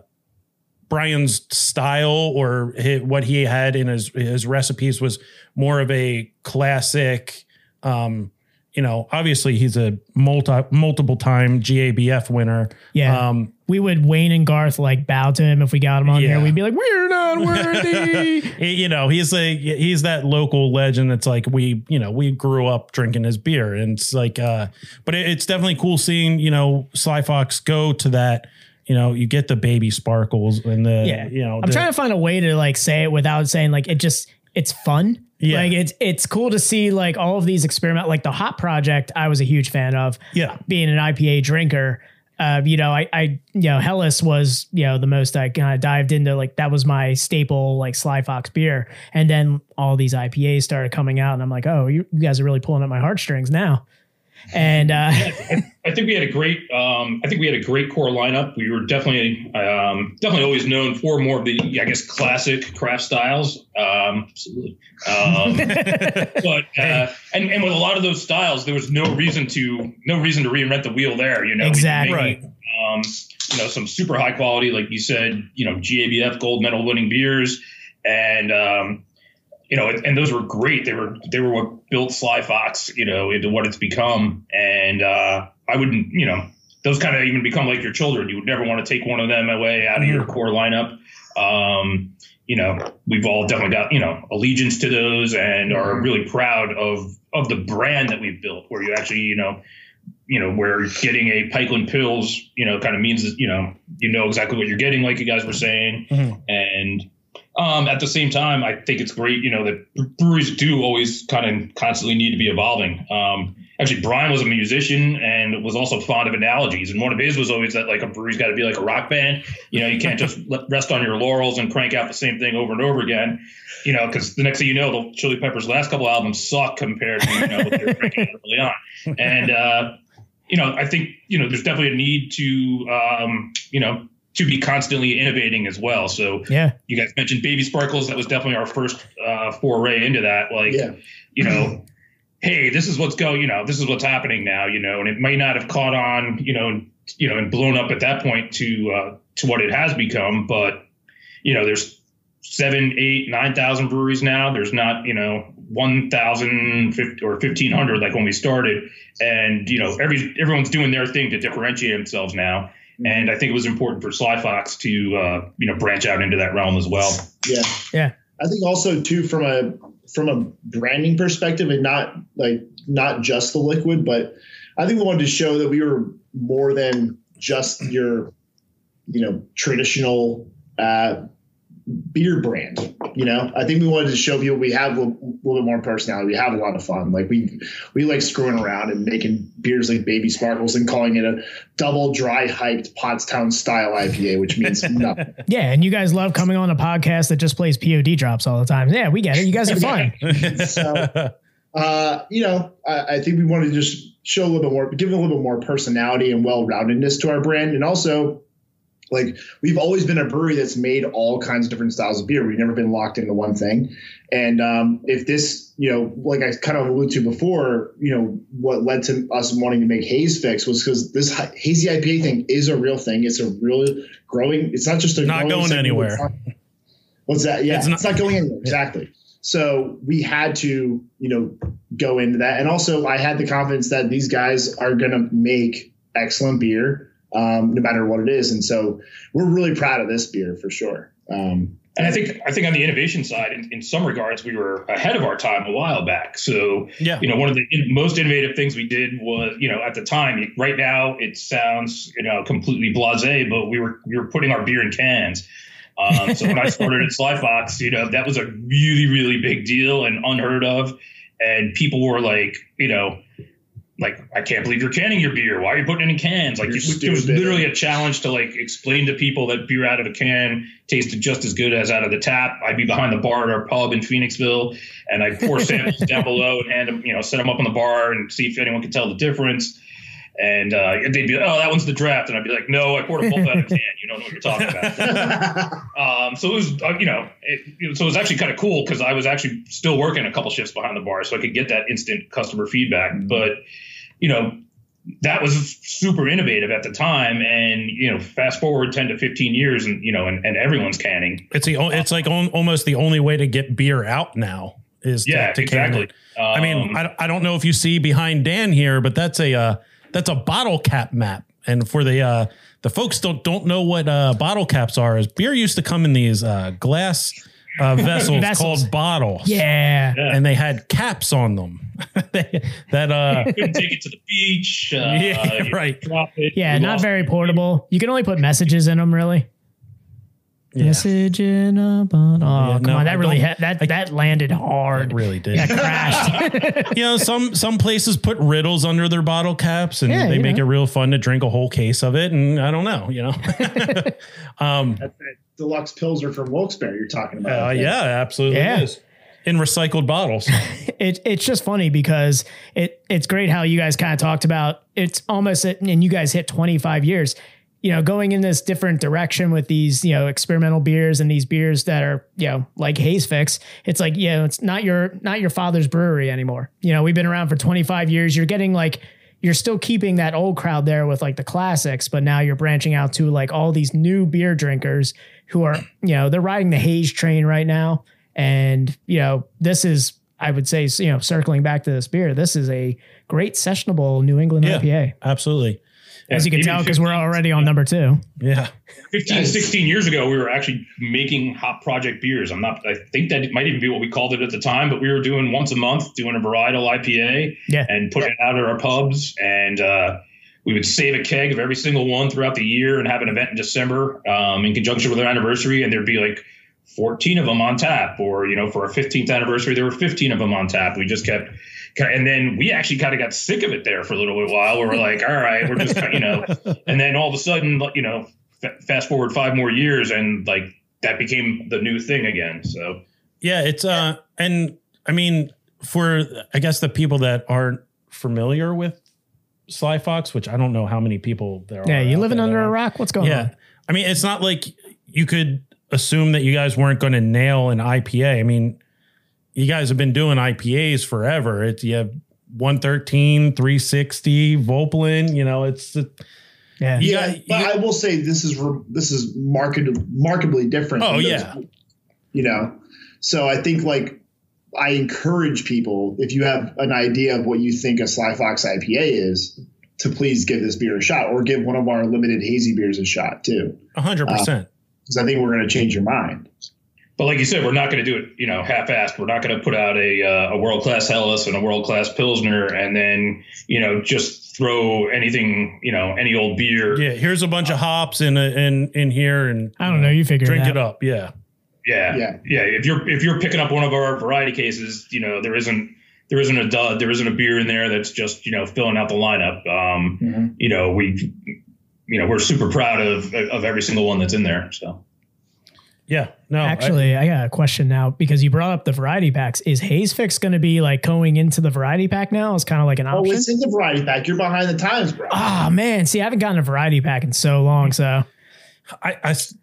Brian's style or hi what he had in his his recipes was more of a classic. Um, you know, obviously he's a multi multiple time GABF winner. Yeah. Um, we would Wayne and Garth like bow to him if we got him on Yeah. here. We'd be like, "We're not (laughs) worthy." (laughs) you know, he's a he's that local legend. That's like we, you know, we grew up drinking his beer, and it's like, uh, but it, it's definitely cool seeing you know Sly Fox go to that. You know, you get the baby sparkles and the yeah, you know. I'm the- trying to find a way to like say it without saying like it just it's fun. Yeah. Like it's it's cool to see like all of these experiment like the Hop Project. I was a huge fan of. Yeah. being an IPA drinker. Uh, you know, I, I, you know, Helles was, you know, the most I kind of dived into. Like that was my staple, like Sly Fox beer. And then all these IPAs started coming out, and I'm like, oh, you, you guys are really pulling at my heartstrings now. And uh, I think we had a great. Um, I think we had a great core lineup. We were definitely, um, definitely always known for more of the, I guess, classic craft styles. Um, absolutely. Um, (laughs) but uh, and and with a lot of those styles, there was no reason to no reason to reinvent the wheel there. You know, Exactly. made, Um, you know, some super high quality, like you said, you know, GABF gold medal winning beers, and um, you know, and, and those were great. They were they were what built Sly Fox, you know, into what it's become. And uh, I wouldn't, you know, those kind of even become like your children. You would never want to take one of them away out of your core lineup. Um, you know, we've all definitely got you know allegiance to those and are really proud of of the brand that we've built. Where you actually, you know, you know, where getting a Pikeland Pils, you know, kind of means that, you know, you know exactly what you're getting, like you guys were saying. And um, at the same time, I think it's great, you know, that breweries do always kind of constantly need to be evolving. Um, actually, Brian was a musician and was also fond of analogies. And one of his was always that like a brewery's got to be like a rock band. You know, you can't just (laughs) rest on your laurels and crank out the same thing over and over again. You know, because the next thing you know, the Chili Peppers' last couple albums suck compared to you know what they're cranking early on. And uh, you know, I think you know there's definitely a need to um, you know to be constantly innovating as well. So yeah, you guys mentioned Baby Sparkles. That was definitely our first uh, foray into that. Like, Yeah. you know, (clears throat) hey, this is what's going. You know, this is what's happening now. You know, and it may not have caught on. You know, you know, and blown up at that point to uh, to what it has become. But you know, there's seven, eight, nine thousand breweries now. There's not, you know, one thousand or fifteen hundred like when we started. And you know, every everyone's doing their thing to differentiate themselves now. And I think it was important for Sly Fox to uh, you know branch out into that realm as well. Yeah. Yeah. I think also too from a from a branding perspective and not like not just the liquid, but I think we wanted to show that we were more than just your you know traditional uh, beer brand. You know, I think we wanted to show people we have a little, little bit more personality. We have a lot of fun. Like we we like screwing around and making beers like Baby Sparkles and calling it a double dry hyped Pottstown style IPA, which means (laughs) nothing. yeah. And you guys love coming on a podcast that just plays POD drops all the time. Yeah, we get it. You guys are fun. (laughs) so, uh, you know, I, I think we wanted to just show a little bit more, give a little bit more personality and well-roundedness to our brand, and also, like, we've always been a brewery that's made all kinds of different styles of beer. We've never been locked into one thing. And um, if this, you know, like I kind of alluded to before, you know, what led to us wanting to make Haze Fix was because this hazy IPA thing is a real thing. It's a real growing. It's not just a Not going segment. anywhere. Not- What's that? Yeah, It's it's not- not, going anywhere. Exactly. So we had to, you know, go into that, and also I had the confidence that these guys are going to make excellent beer, um, no matter what it is, and so we're really proud of this beer for sure. Um, And I think I think on the innovation side, in, in some regards, we were ahead of our time a while back. So Yeah. you know, one of the in- most innovative things we did was, you know, at the time. Right now, it sounds you know completely blasé, but we were we were putting our beer in cans. Um, so when I (laughs) started at Sly Fox, you know, that was a really really big deal and unheard of, and people were like, you know. Like I can't believe you're canning your beer. Why are you putting it in cans? Like it, it was literally a challenge to like explain to people that beer out of a can tasted just as good as out of the tap. I'd be behind the bar at our pub in Phoenixville, and I'd pour (laughs) samples down below and hand them, you know, set them up on the bar and see if anyone could tell the difference. And uh, they'd be like, "Oh, that one's the draft," and I'd be like, "No, I poured a both out of can. You don't know what you're talking about." (laughs) um, so it was, uh, you know, it, so it was actually kind of cool because I was actually still working a couple shifts behind the bar, so I could get that instant customer feedback. But you know, that was super innovative at the time, and you know, fast forward ten to fifteen years, and you know, and, and everyone's canning. It's the it's like on, almost the only way to get beer out now is to, Yeah, to can exactly. it. I mean, Um, I, I don't know if you see behind Dan here, but that's a uh, that's a bottle cap map. And for the uh, the folks don't don't know what uh, bottle caps are, is beer used to come in these uh, glass uh, (laughs) vessels, Vessels. called bottles. Yeah. Yeah. and they had caps on them. They- (laughs) that uh, (laughs) couldn't take it to the beach. Uh, (laughs) Yeah, right. Drop it. Yeah, not lost very it. portable. You can only put messages in them, really. yeah, Message in a bottle. Oh, Yeah, come no, on, I that really don't- ha- that that landed hard. it really did. Yeah, crashed. you know, some some places put riddles under their bottle caps, and Yeah, they make know. it real fun to drink a whole case of it. And I don't know, you know. um, That's that deluxe pilsner from Wilkes-Barre you're talking about. uh, yeah, absolutely Yeah. is in recycled bottles. (laughs) it, it's just funny because it it's great how you guys kind of talked about it's almost and you guys hit 25 years you know going in this different direction with these you know experimental beers and these beers that are you know like haze fix. It's like you know it's not your not your father's brewery anymore. You know we've been around for 25 years. You're getting like you're still keeping that old crowd there with like the classics but now you're branching out to like all these new beer drinkers who are you know they're riding the haze train right now and you know this is I would say, you know, circling back to this beer, this is a great sessionable New England Yeah. IPA, absolutely. as you can tell, because we're already on number two. Yeah. 15, 16 years ago, we were actually making hop project beers. I'm not, I think that might even be what we called it at the time, but we were doing once a month, doing a varietal IPA Yeah. and putting it out at our pubs. And, uh, we would save a keg of every single one throughout the year and have an event in December um, in conjunction with our anniversary. And there'd be like 14 of them on tap, or, you know, for our 15th anniversary, there were 15 of them on tap. We just kept, and then we actually kind of got sick of it there for a little bit while. Where we're like, all right, we're just, you know, (laughs) and then all of a sudden, you know, fa- fast forward five more years, and like that became the new thing again. So Yeah, it's uh and I mean for I guess the people that aren't familiar with Sly Fox, which I don't know how many people there are. Yeah, you out living there under a rock? What's going Yeah. on? I mean, it's not like you could assume that you guys weren't going to nail an IPA. I mean, you guys have been doing IPAs forever. It's you have 113, 360, Volplin, you know, it's it, Yeah. Yeah, got- but you- I will say this is this is market markedly different. Oh, from those- yeah. you know. So I think like I encourage people if you have an idea of what you think a Sly Fox IPA is, to please give this beer a shot or give one of our limited hazy beers a shot too, 100%. Because I think we're going to change your mind. But like you said, we're not going to do it, you know, half-assed. We're not going to put out a uh, a world-class Helles and a world-class Pilsner, and then you know just throw anything, you know, any old beer. yeah, here's a bunch of hops in a, in in here and I don't know. You figure drink it, it up. Yeah. Yeah, Yeah. yeah. If you're if you're picking up one of our variety cases, you know, there isn't there isn't a dud, there isn't a beer in there that's just you know filling out the lineup. Um, Mhm. You know, we, you know, we're super proud of of every single one that's in there. So. Yeah. No. Actually, I, got a question now because you brought up the variety packs. Is Haze Fix going to be like going into the variety pack now? It's kind of like an option. Oh, option. it's in the variety pack. You're behind the times, bro. Ah man, see, I haven't gotten a variety pack in so long. So I, I s-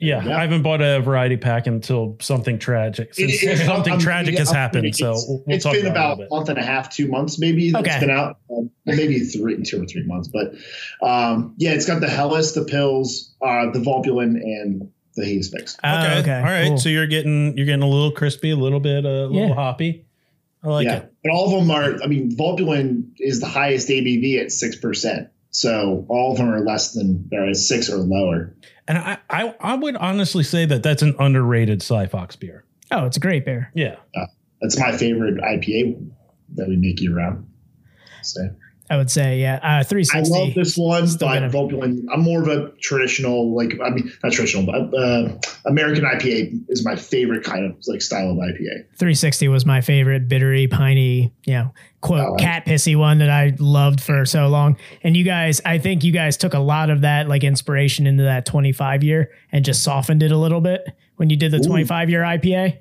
yeah, Yeah. I haven't bought a variety pack until something tragic. Since It- it- (laughs) something I'm- tragic has I'm- happened, so it's- we'll, we'll it's talk been about, about it a a little bit. month and a half, two months maybe. That's Okay. been out, um, maybe three, two or three months. But um, yeah, it's got the Helles, the pills, uh, the Volpulin, and the Haze Fix. Oh, Okay. All right. cool. So you're getting you're getting a little crispy, a little bit, a little Yeah. hoppy. I like yeah, it. but all of them are. I mean, Volpulin is the highest ABV at six percent. So all of them are less than or six or lower. And I, I I would honestly say that that's an underrated Sly Fox beer. oh, it's a great beer. Yeah. That's my favorite IPA that we make year round. So I would say, yeah, uh, three I love this one, gonna- Volpulin. I'm more of a traditional, like I mean, not traditional, but uh, American IPA is my favorite kind of like style of IPA. 360 was my favorite bittery, piney, you know, quote, Oh, cat pissy one that I loved for so long. And you guys, I think you guys took a lot of that like inspiration into that 25 year and just softened it a little bit when you did the Ooh. 25 year IPA.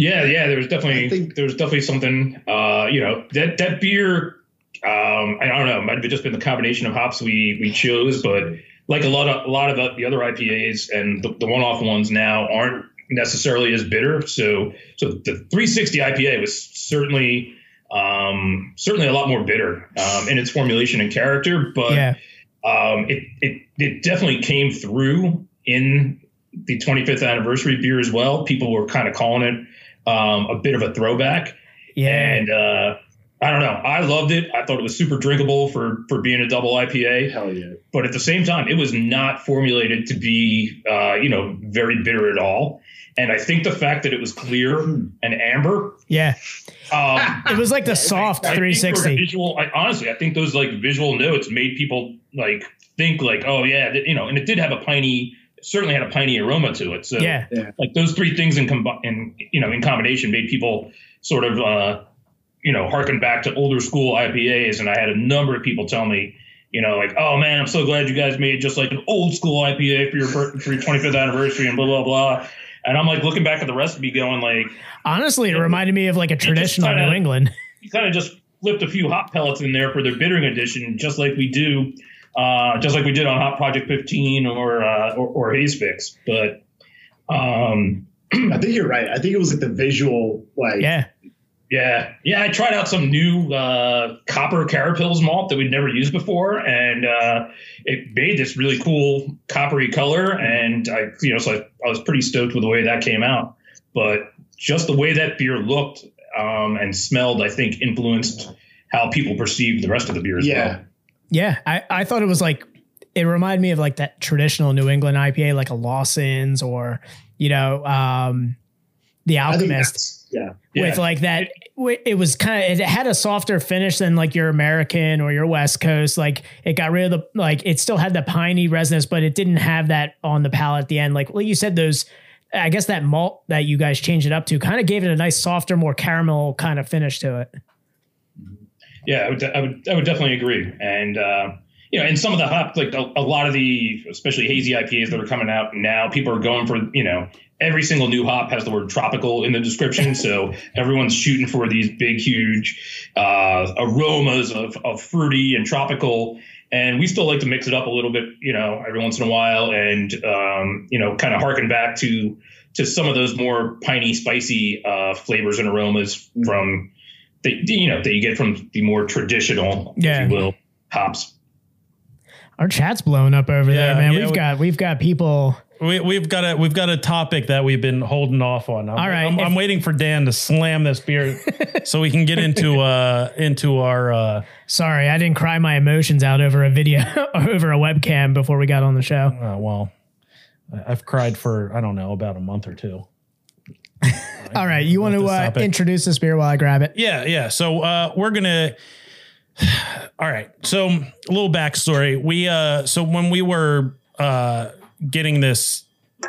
Yeah, yeah. There was definitely I think- there was definitely something. Uh, you know that that beer Um, I don't know. It might have just been the combination of hops we we chose, but like a lot of a lot of the, the other IPAs and the, the one off ones now aren't necessarily as bitter. So so the 360 IPA was certainly um, certainly a lot more bitter um, in its formulation and character, but Yeah. um, it, it it definitely came through in the 25th anniversary beer as well. People were kind of calling it um, a bit of a throwback, Yeah. and uh, I don't know. I loved it. I thought it was super drinkable for for being a double IPA, Hell yeah. but at the same time, it was not formulated to be uh, you know very bitter at all. And I think the fact that it was clear and amber, Yeah. um, (laughs) It was like the soft I think for 360. Visual, I, honestly, I think those like visual notes made people like think like, oh yeah, th- you know, and it did have a piney, certainly had a piney aroma to it. So Yeah. like those three things in combi- in you know in combination made people sort of uh, you know harken back to older school IPAs, and I had a number of people tell me. You know, like, oh man, I'm so glad you guys made just like an old school IPA for your for your 25th anniversary and blah blah blah. And I'm like looking back at the recipe, going like, Honestly, it reminded me of like a traditional kinda- New England. (laughs) you kind of just flipped a few hop pellets in there for their bittering addition, just like we do, uh, just like we did on Hop Project 15 or uh, or, or Haze Fix. But um, I think you're right. I think it was like the visual, like Yeah. yeah, yeah, I tried out some new uh, copper Carapils malt that we'd never used before, and uh, it made this really cool coppery color. And I, you know, so I, I was pretty stoked with the way that came out. But just the way that beer looked um, and smelled, I think, influenced how people perceived the rest of the beer as yeah. well. Yeah. I, I thought it was like, it reminded me of like that traditional New England IPA, like a Lawson's or, you know, um, the Alchemist. yeah. Yeah. with like that it was kind of it had a softer finish than like your american or your west coast like it got rid of the like it still had the piney resonance but it didn't have that on the palate at the end like well you said those i guess that malt that you guys changed it up to kind of gave it a nice softer more caramel kind of finish to it Yeah, I would, I would, I would definitely agree. And uh, you know, and some of the hop, like a, a lot of the, especially hazy IPAs that are coming out now, people are going for, you know, every single new hop has the word tropical in the description, (laughs) so everyone's shooting for these big, huge uh, aromas of, of fruity and tropical. And we still like to mix it up a little bit, you know, every once in a while, and um, you know, kind of harken back to to some of those more piney, spicy uh, flavors and aromas from that you know that you get from the more traditional, Yeah. if you will, hops. our chat's blowing up over Yeah, there man yeah, we've we- got we've got people We, we've got a we've got a topic that we've been holding off on. I'm, All right, I'm, if- I'm waiting for Dan to slam this beer (laughs) so we can get into uh into our uh sorry i didn't cry my emotions out over a video (laughs) over a webcam before we got on the show uh, well I- I've cried for I don't know about a month or two. (laughs) all right you want to uh, introduce this beer while i grab it Yeah, yeah. So uh, we're gonna. (sighs) All right. So a little backstory. We uh, so when we were uh, getting this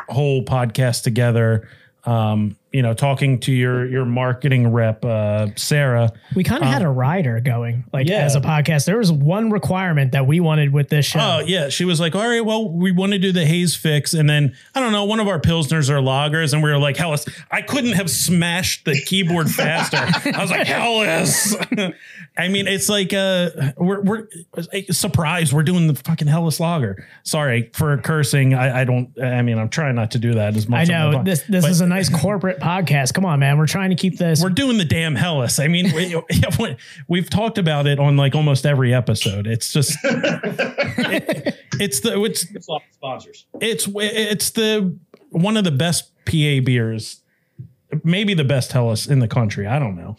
whole podcast together, um, you know, talking to your your marketing rep, uh, Sarah. We kind of had a rider going, like yeah. as a podcast. There was one requirement that we wanted with this show. Oh yeah, she was like, "All right, well, we want to do the haze fix," and then I don't know, one of our pilsners or loggers, and we were like, "Helles!" I couldn't have smashed the keyboard faster. (laughs) I was like, "Helles!" (laughs) I mean, it's like uh, we're we're surprised we're doing the fucking Helles lager. Sorry for cursing. I, I don't. I mean, I'm trying not to do that as much. I know pod- this. This but- is a nice corporate podcast. Come on, man. We're trying to keep this. we're doing the damn Helles. I mean, we, (laughs) we've talked about it on like almost every episode. It's just, it- (laughs) it's the it's It's a sponsors. it's it's the one of the best PA beers, maybe the best Helles in the country. I don't know.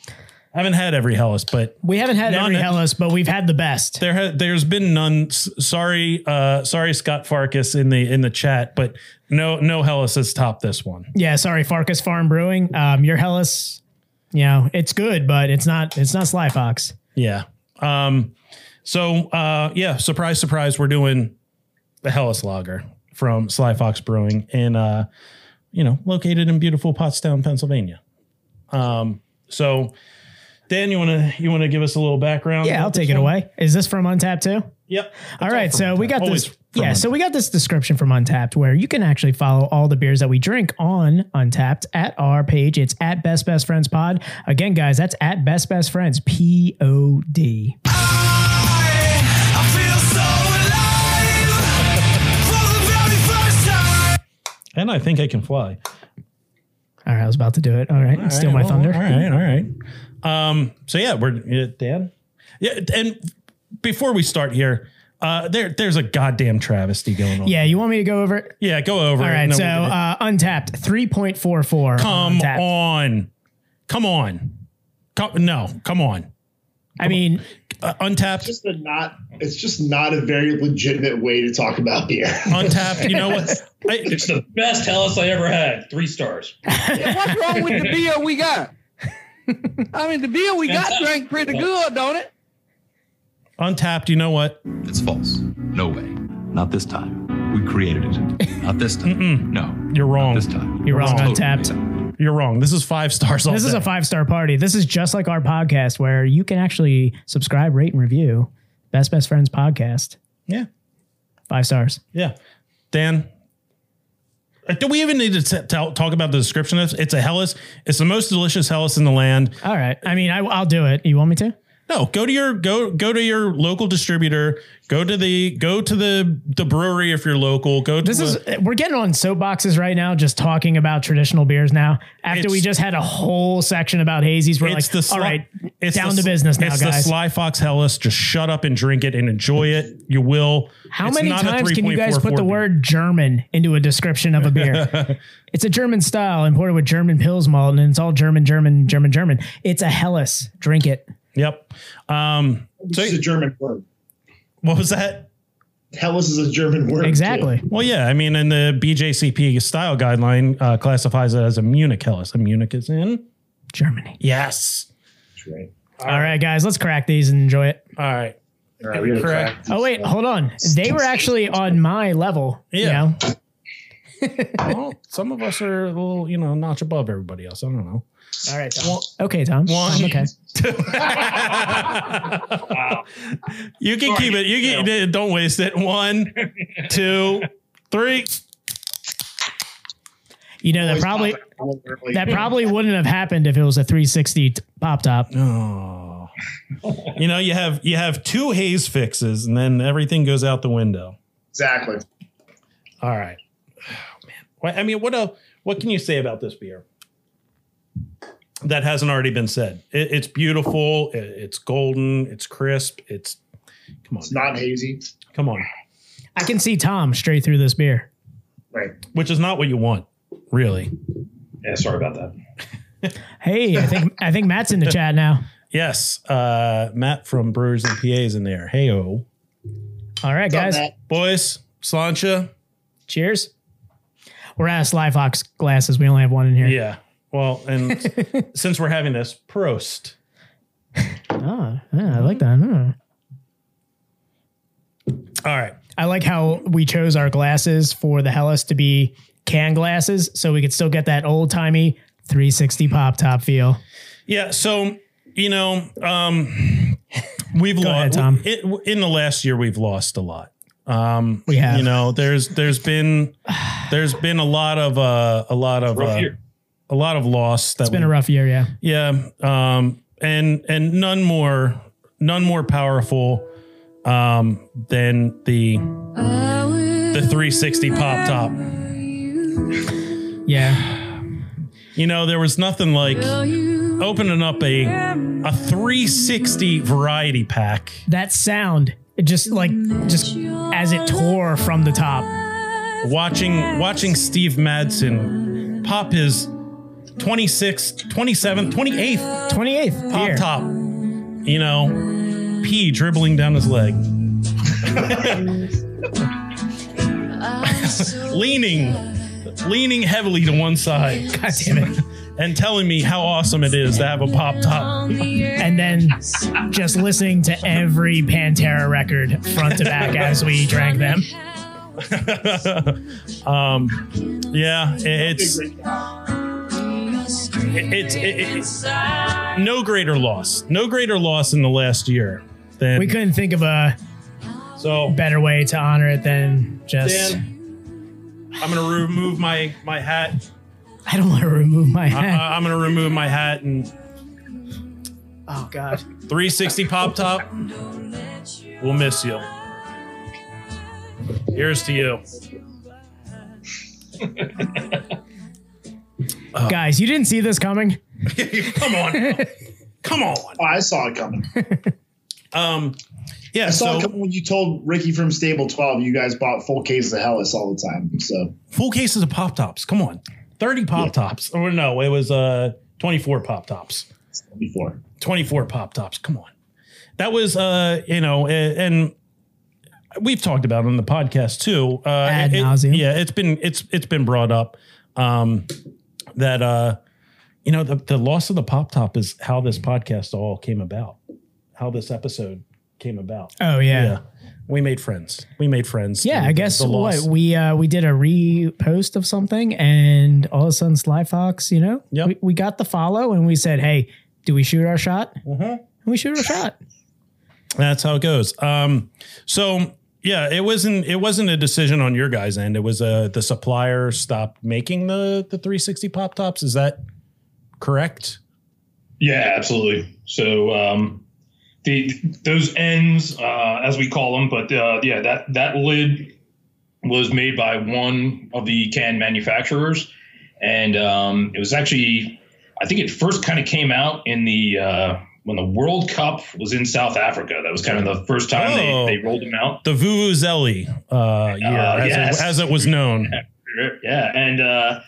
I haven't had every Helles, but we haven't had every Helles, but we've had the best. there ha- there's been none. Sorry, uh, sorry, Scott Farkas in the in the chat, but no no Helles has topped this one. Yeah, sorry, Farkas Farm Brewing. Um, your Helles, you know, it's good, but it's not. It's not Sly Fox. Yeah. Um. So uh, yeah, surprise, surprise, we're doing the Helles Lager from Sly Fox Brewing in uh, you know, located in beautiful Pottstown, Pennsylvania. Um. So. Dan, you want to you want to give us a little background? Yeah, I'll take it one? away. Is this from Untappd too? Yep. All right, so we got Always this. from Yeah, so we got this description from Untappd where you can actually follow all the beers that we drink on Untappd at our page. It's at Best Best Friends Pod. Again, guys, that's at Best Best Friends P O D. And I think I can fly. All right, I was about to do it. All right, steal All my well, thunder. All right, all right. Um, so yeah, we're uh, Dan. Yeah, and before we start here, uh, there there's a goddamn travesty going on. Yeah, you want me to go over it? yeah. Go over. All it, right, and so we'll get it. uh, Untappd three point four four. come on, come on, come, no, come on. I mean, Uh, Untappd, It's just a not. It's just not a very legitimate way to talk about beer. (laughs) Untappd. You know what? (laughs) I, It's the best Helles I ever had. Three stars. (laughs) What's wrong with the beer we got? (laughs) I mean, the beer we got drank pretty good, don't it? Untappd. You know what? It's false. No way. Not this time. We created it. Not this time. No. You're wrong. Not this time. You're wrong, Totally Untappd. this. You're wrong. This is five stars. All this is day. a five star party. This is just like our podcast where you can actually subscribe, rate, and review. Best Best Friends podcast. Yeah, Five stars. yeah. Dan, do we even need to t- tell, talk about the description of this? It's a Helles. It's the most delicious Helles in the land. All right. I mean, I, I'll do it. You want me to? No, go to your go go to your local distributor. Go to the go to the the brewery if you're local. Go to This the, is we're getting on soapboxes right now, just talking about traditional beers now. After we just had a whole section about hazies, we're it's like, the sly, all right, it's down the, to business now, it's guys. the Sly Fox Helles. Just shut up and drink it and enjoy it. You will. How It's many times can you guys put 3.44 the word German into a description of a beer? (laughs) it's a German style imported with German Pils malt, and it's all German, German, German, German. It's a Helles. Drink it. Yep. Um. So It's a German word. what was that? Helles is a German word. too. Exactly. Well, yeah. I mean, and the BJCP style guideline uh, classifies it as a Munich Helles. A Munich is in. Germany. Yes. That's right. All right, guys, let's crack these and enjoy it. All right. All right, we gotta Correct. crack. Oh wait, hold on. They were actually on my level. Yeah. You know? (laughs) Well, some of us are a little, you know, notch above everybody else. I don't know. All right. Tom. okay, Tom. One. Okay. (laughs) wow. You can keep it. You can. Uh, don't waste it. One, two, three. You know that probably that probably wouldn't have happened if it was a 360 t- pop top. Oh. You know, you have you have two haze fixes, and then everything goes out the window. exactly. All right. Man. What- I mean, what else, what can you say about this beer that hasn't already been said? It, it's beautiful. It, it's golden. It's crisp. It's come on, It's not hazy. come on. I can see Tom straight through this beer. Right. Which is not what you want, really. Yeah, sorry about that. (laughs) Hey, I think I think Matt's in the chat now. Yes, uh, Matt from Brewers and PAs in there. Hey, oh, All right, guys. Matt? boys, Slancha. Cheers. We're out of Sly Fox glasses. We only have one in here. Yeah. Well, and (laughs) since we're having this, Prost. Oh, yeah, I like that. Hmm. All right. I like how we chose our glasses for the Helles to be can glasses, so we could still get that old timey 360 pop top feel. Yeah. So, you know, um, we've lost ahead, Tom. it, in the last year. We've lost a lot. Um, We have. you know, there's there's been there's been a lot of uh, a lot of Rough uh, year. a lot of loss. That It's been a rough year, yeah. yeah. Um, and and none more none more powerful um, than the the 360 pop top. Yeah. You know, there was nothing like opening up a a 360 variety pack. That sound, it just like just as it tore from the top. Watching watching Steve Madsen pop his 26th, 27th, 28th 28th pop top. You know, pee dribbling down his leg. (laughs) leaning leaning heavily to one side. God damn it. And telling me how awesome it is to have a pop top. And then just listening to every Pantera record front to back as we drank them. (laughs) um, yeah, it- it's it- it's it, no greater loss, no greater loss in the last year than We couldn't think of a So better way to honor it than just. I'm gonna remove my my hat. I don't want to remove my hat. I- I'm gonna remove my hat and oh God. 360 pop top. We'll miss you. Here's to you. (laughs) Guys, you didn't see this coming. (laughs) Come on, come on. Oh, I saw it coming. (laughs) Um, yeah. I saw So it coming when you told Ricky from Stable 12 you guys bought full cases of Helles all the time. So full cases of pop tops. Come on, 30 pop tops. Or no, it was uh 24 pop tops. before. 24 pop tops. Come on. That was, uh, you know, and we've talked about it on the podcast too. Uh, Ad it- nauseam. Yeah, it's been, it's, it's been brought up, um, that, uh, you know, the, the loss of the pop top is how this podcast all came about, how this episode came about. Oh yeah. We made friends. We made friends. Yeah, I guess what we uh we did a repost of something and all of a sudden Sly Fox, you know, Yep. we, we got the follow and we said, Hey, do we shoot our shot? Mm-hmm. And we shoot our shot. That's how it goes. Um, so yeah, it wasn't it wasn't a decision on your guys' end. It was uh the supplier stopped making the the 360 pop tops. Is that correct? Yeah, absolutely. So um, the those ends, uh, as we call them, but uh, yeah, that that lid was made by one of the can manufacturers, and um, it was actually, I think it first kind of came out in the uh, when the World Cup was in South Africa. That was kind of the first time Oh. they, they rolled them out. The Vuvuzeli uh, year, Uh, as, yes. it, as it was known. (laughs) Yeah, and uh,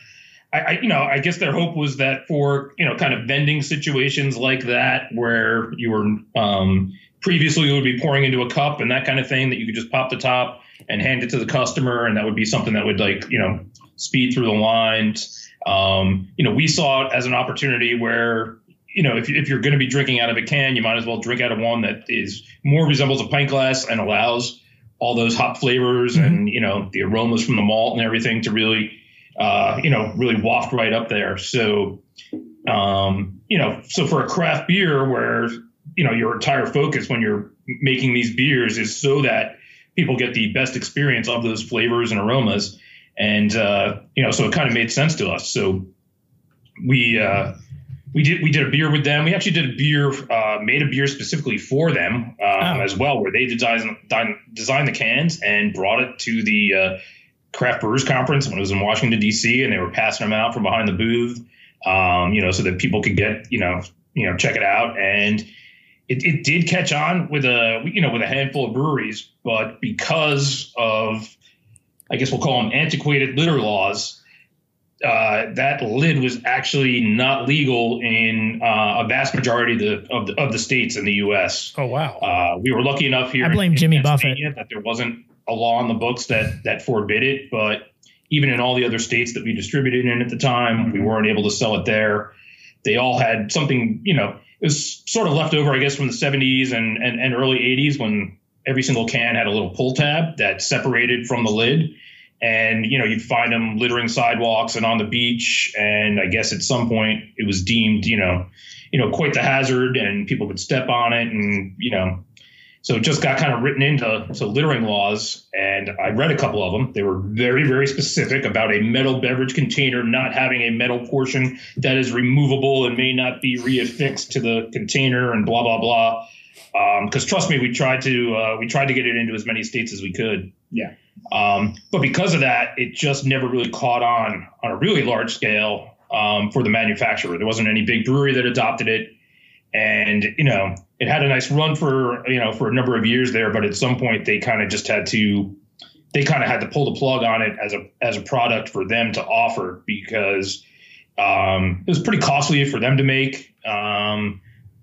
I, I, you know, I guess their hope was that for you know, kind of vending situations like that, where you were um, previously you would be pouring into a cup and that kind of thing, that you could just pop the top and hand it to the customer, and that would be something that would like you know speed through the lines. Um, you know, we saw it as an opportunity where you know if, if you're going to be drinking out of a can, you might as well drink out of one that is more resembles a pint glass and allows all those hop flavors and you know the aromas from the malt and everything to really uh, you know really waft right up there. So um, you know, so for a craft beer where you know your entire focus when you're making these beers is so that people get the best experience of those flavors and aromas, and uh, you know, so it kind of made sense to us. So we uh, we did we did a beer with them. We actually did a beer, uh, made a beer specifically for them um, as well, where they designed designed- designed the cans and brought it to the uh, craft brewers conference when it was in Washington D.C. and they were passing them out from behind the booth, um, you know, so that people could get you know you know check it out and. It, it did catch on with a you know with a handful of breweries, but because of I guess we'll call them antiquated litter laws, uh, that lid was actually not legal in uh, a vast majority of the, of the of the states in the U.S. Oh wow! Uh, we were lucky enough here. I blame in Jimmy Buffett That there wasn't a law on the books that that forbid it, but even in all the other states that we distributed in at the time, we mm-hmm. weren't able to sell it there. They all had something, you know, it was sort of left over, I guess, from the 70s and, and, and early 80s when every single can had a little pull tab that separated from the lid. And, you know, you'd find them littering sidewalks and on the beach. And I guess at some point it was deemed, you know, you know, quite the hazard and people could step on it and, you know, so it just got kind of written into to littering laws, and I read a couple of them. They were very, very specific about a metal beverage container not having a metal portion that is removable and may not be reaffixed to the container, and blah blah blah. Because trust me, we tried to uh, we tried to get it into as many states as we could. Yeah. Um, but because of that, it just never really caught on on a really large scale um, for the manufacturer. There wasn't any big brewery that adopted it, and you know it had a nice run for you know for a number of years there. But at some point, they kind of just had to they kind of had to pull the plug on it as a as a product for them to offer because um, it was pretty costly for them to make. Um,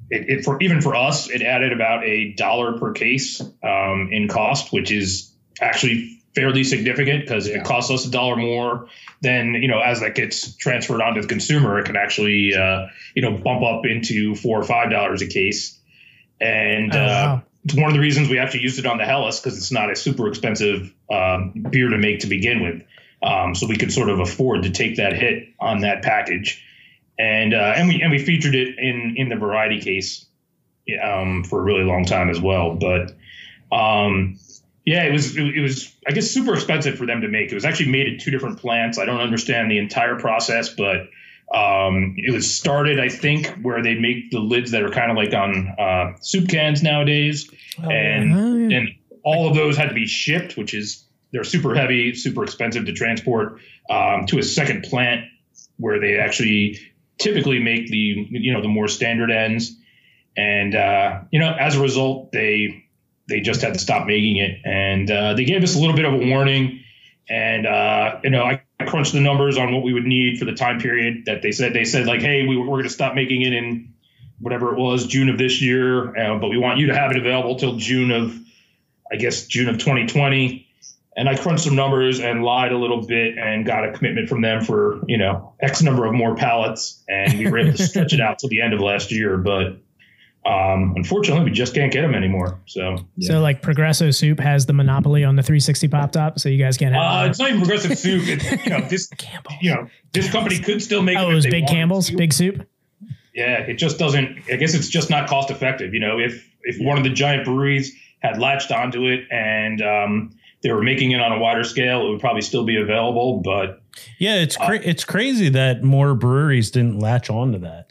it, it for even for us, it added about a dollar per case um, in cost, which is actually fairly significant because if it costs us a dollar more, then you know as that gets transferred onto the consumer, it can actually uh, you know bump up into four or five dollars a case. And Oh, uh, it's one of the reasons we actually used it on the Helles because it's not a super expensive um, beer to make to begin with. Um, so we could sort of afford to take that hit on that package. and uh, and we and we featured it in in the variety case um, for a really long time as well. But um, yeah, it was it, was I guess super expensive for them to make. It was actually made at two different plants. I don't understand the entire process, but um, it was started I think where they make the lids that are kind of like on uh, soup cans nowadays, and Oh, and all of those had to be shipped, which is they're super heavy, super expensive to transport um, to a second plant where they actually typically make the you know the more standard ends, and uh, you know as a result they they just had to stop making it, and uh, they gave us a little bit of a warning, and uh, you know I crunched the numbers on what we would need for the time period that they said they said like hey we, we're going to stop making it in whatever it was June of this year, uh, but we want you to have it available till June of I guess June of 2020. And I crunched some numbers and lied a little bit and got a commitment from them for, you know, X number of more pallets. And we were able to stretch it out till the end of last year. But um, unfortunately, we just can't get them anymore. So So like Progresso Soup has the monopoly on the 360 pop top, so you guys can't have. uh, it. it's not even progressive (laughs) soup. It's, you know, this, you know, this company could still make it oh, them it was Big Campbell's, to. Big Soup. Yeah, it just doesn't. I guess it's just not cost effective. You know, if if one of the giant breweries had latched onto it and um, they were making it on a wider scale, it would probably still be available. But Yeah, it's cra- it's crazy that more breweries didn't latch onto that.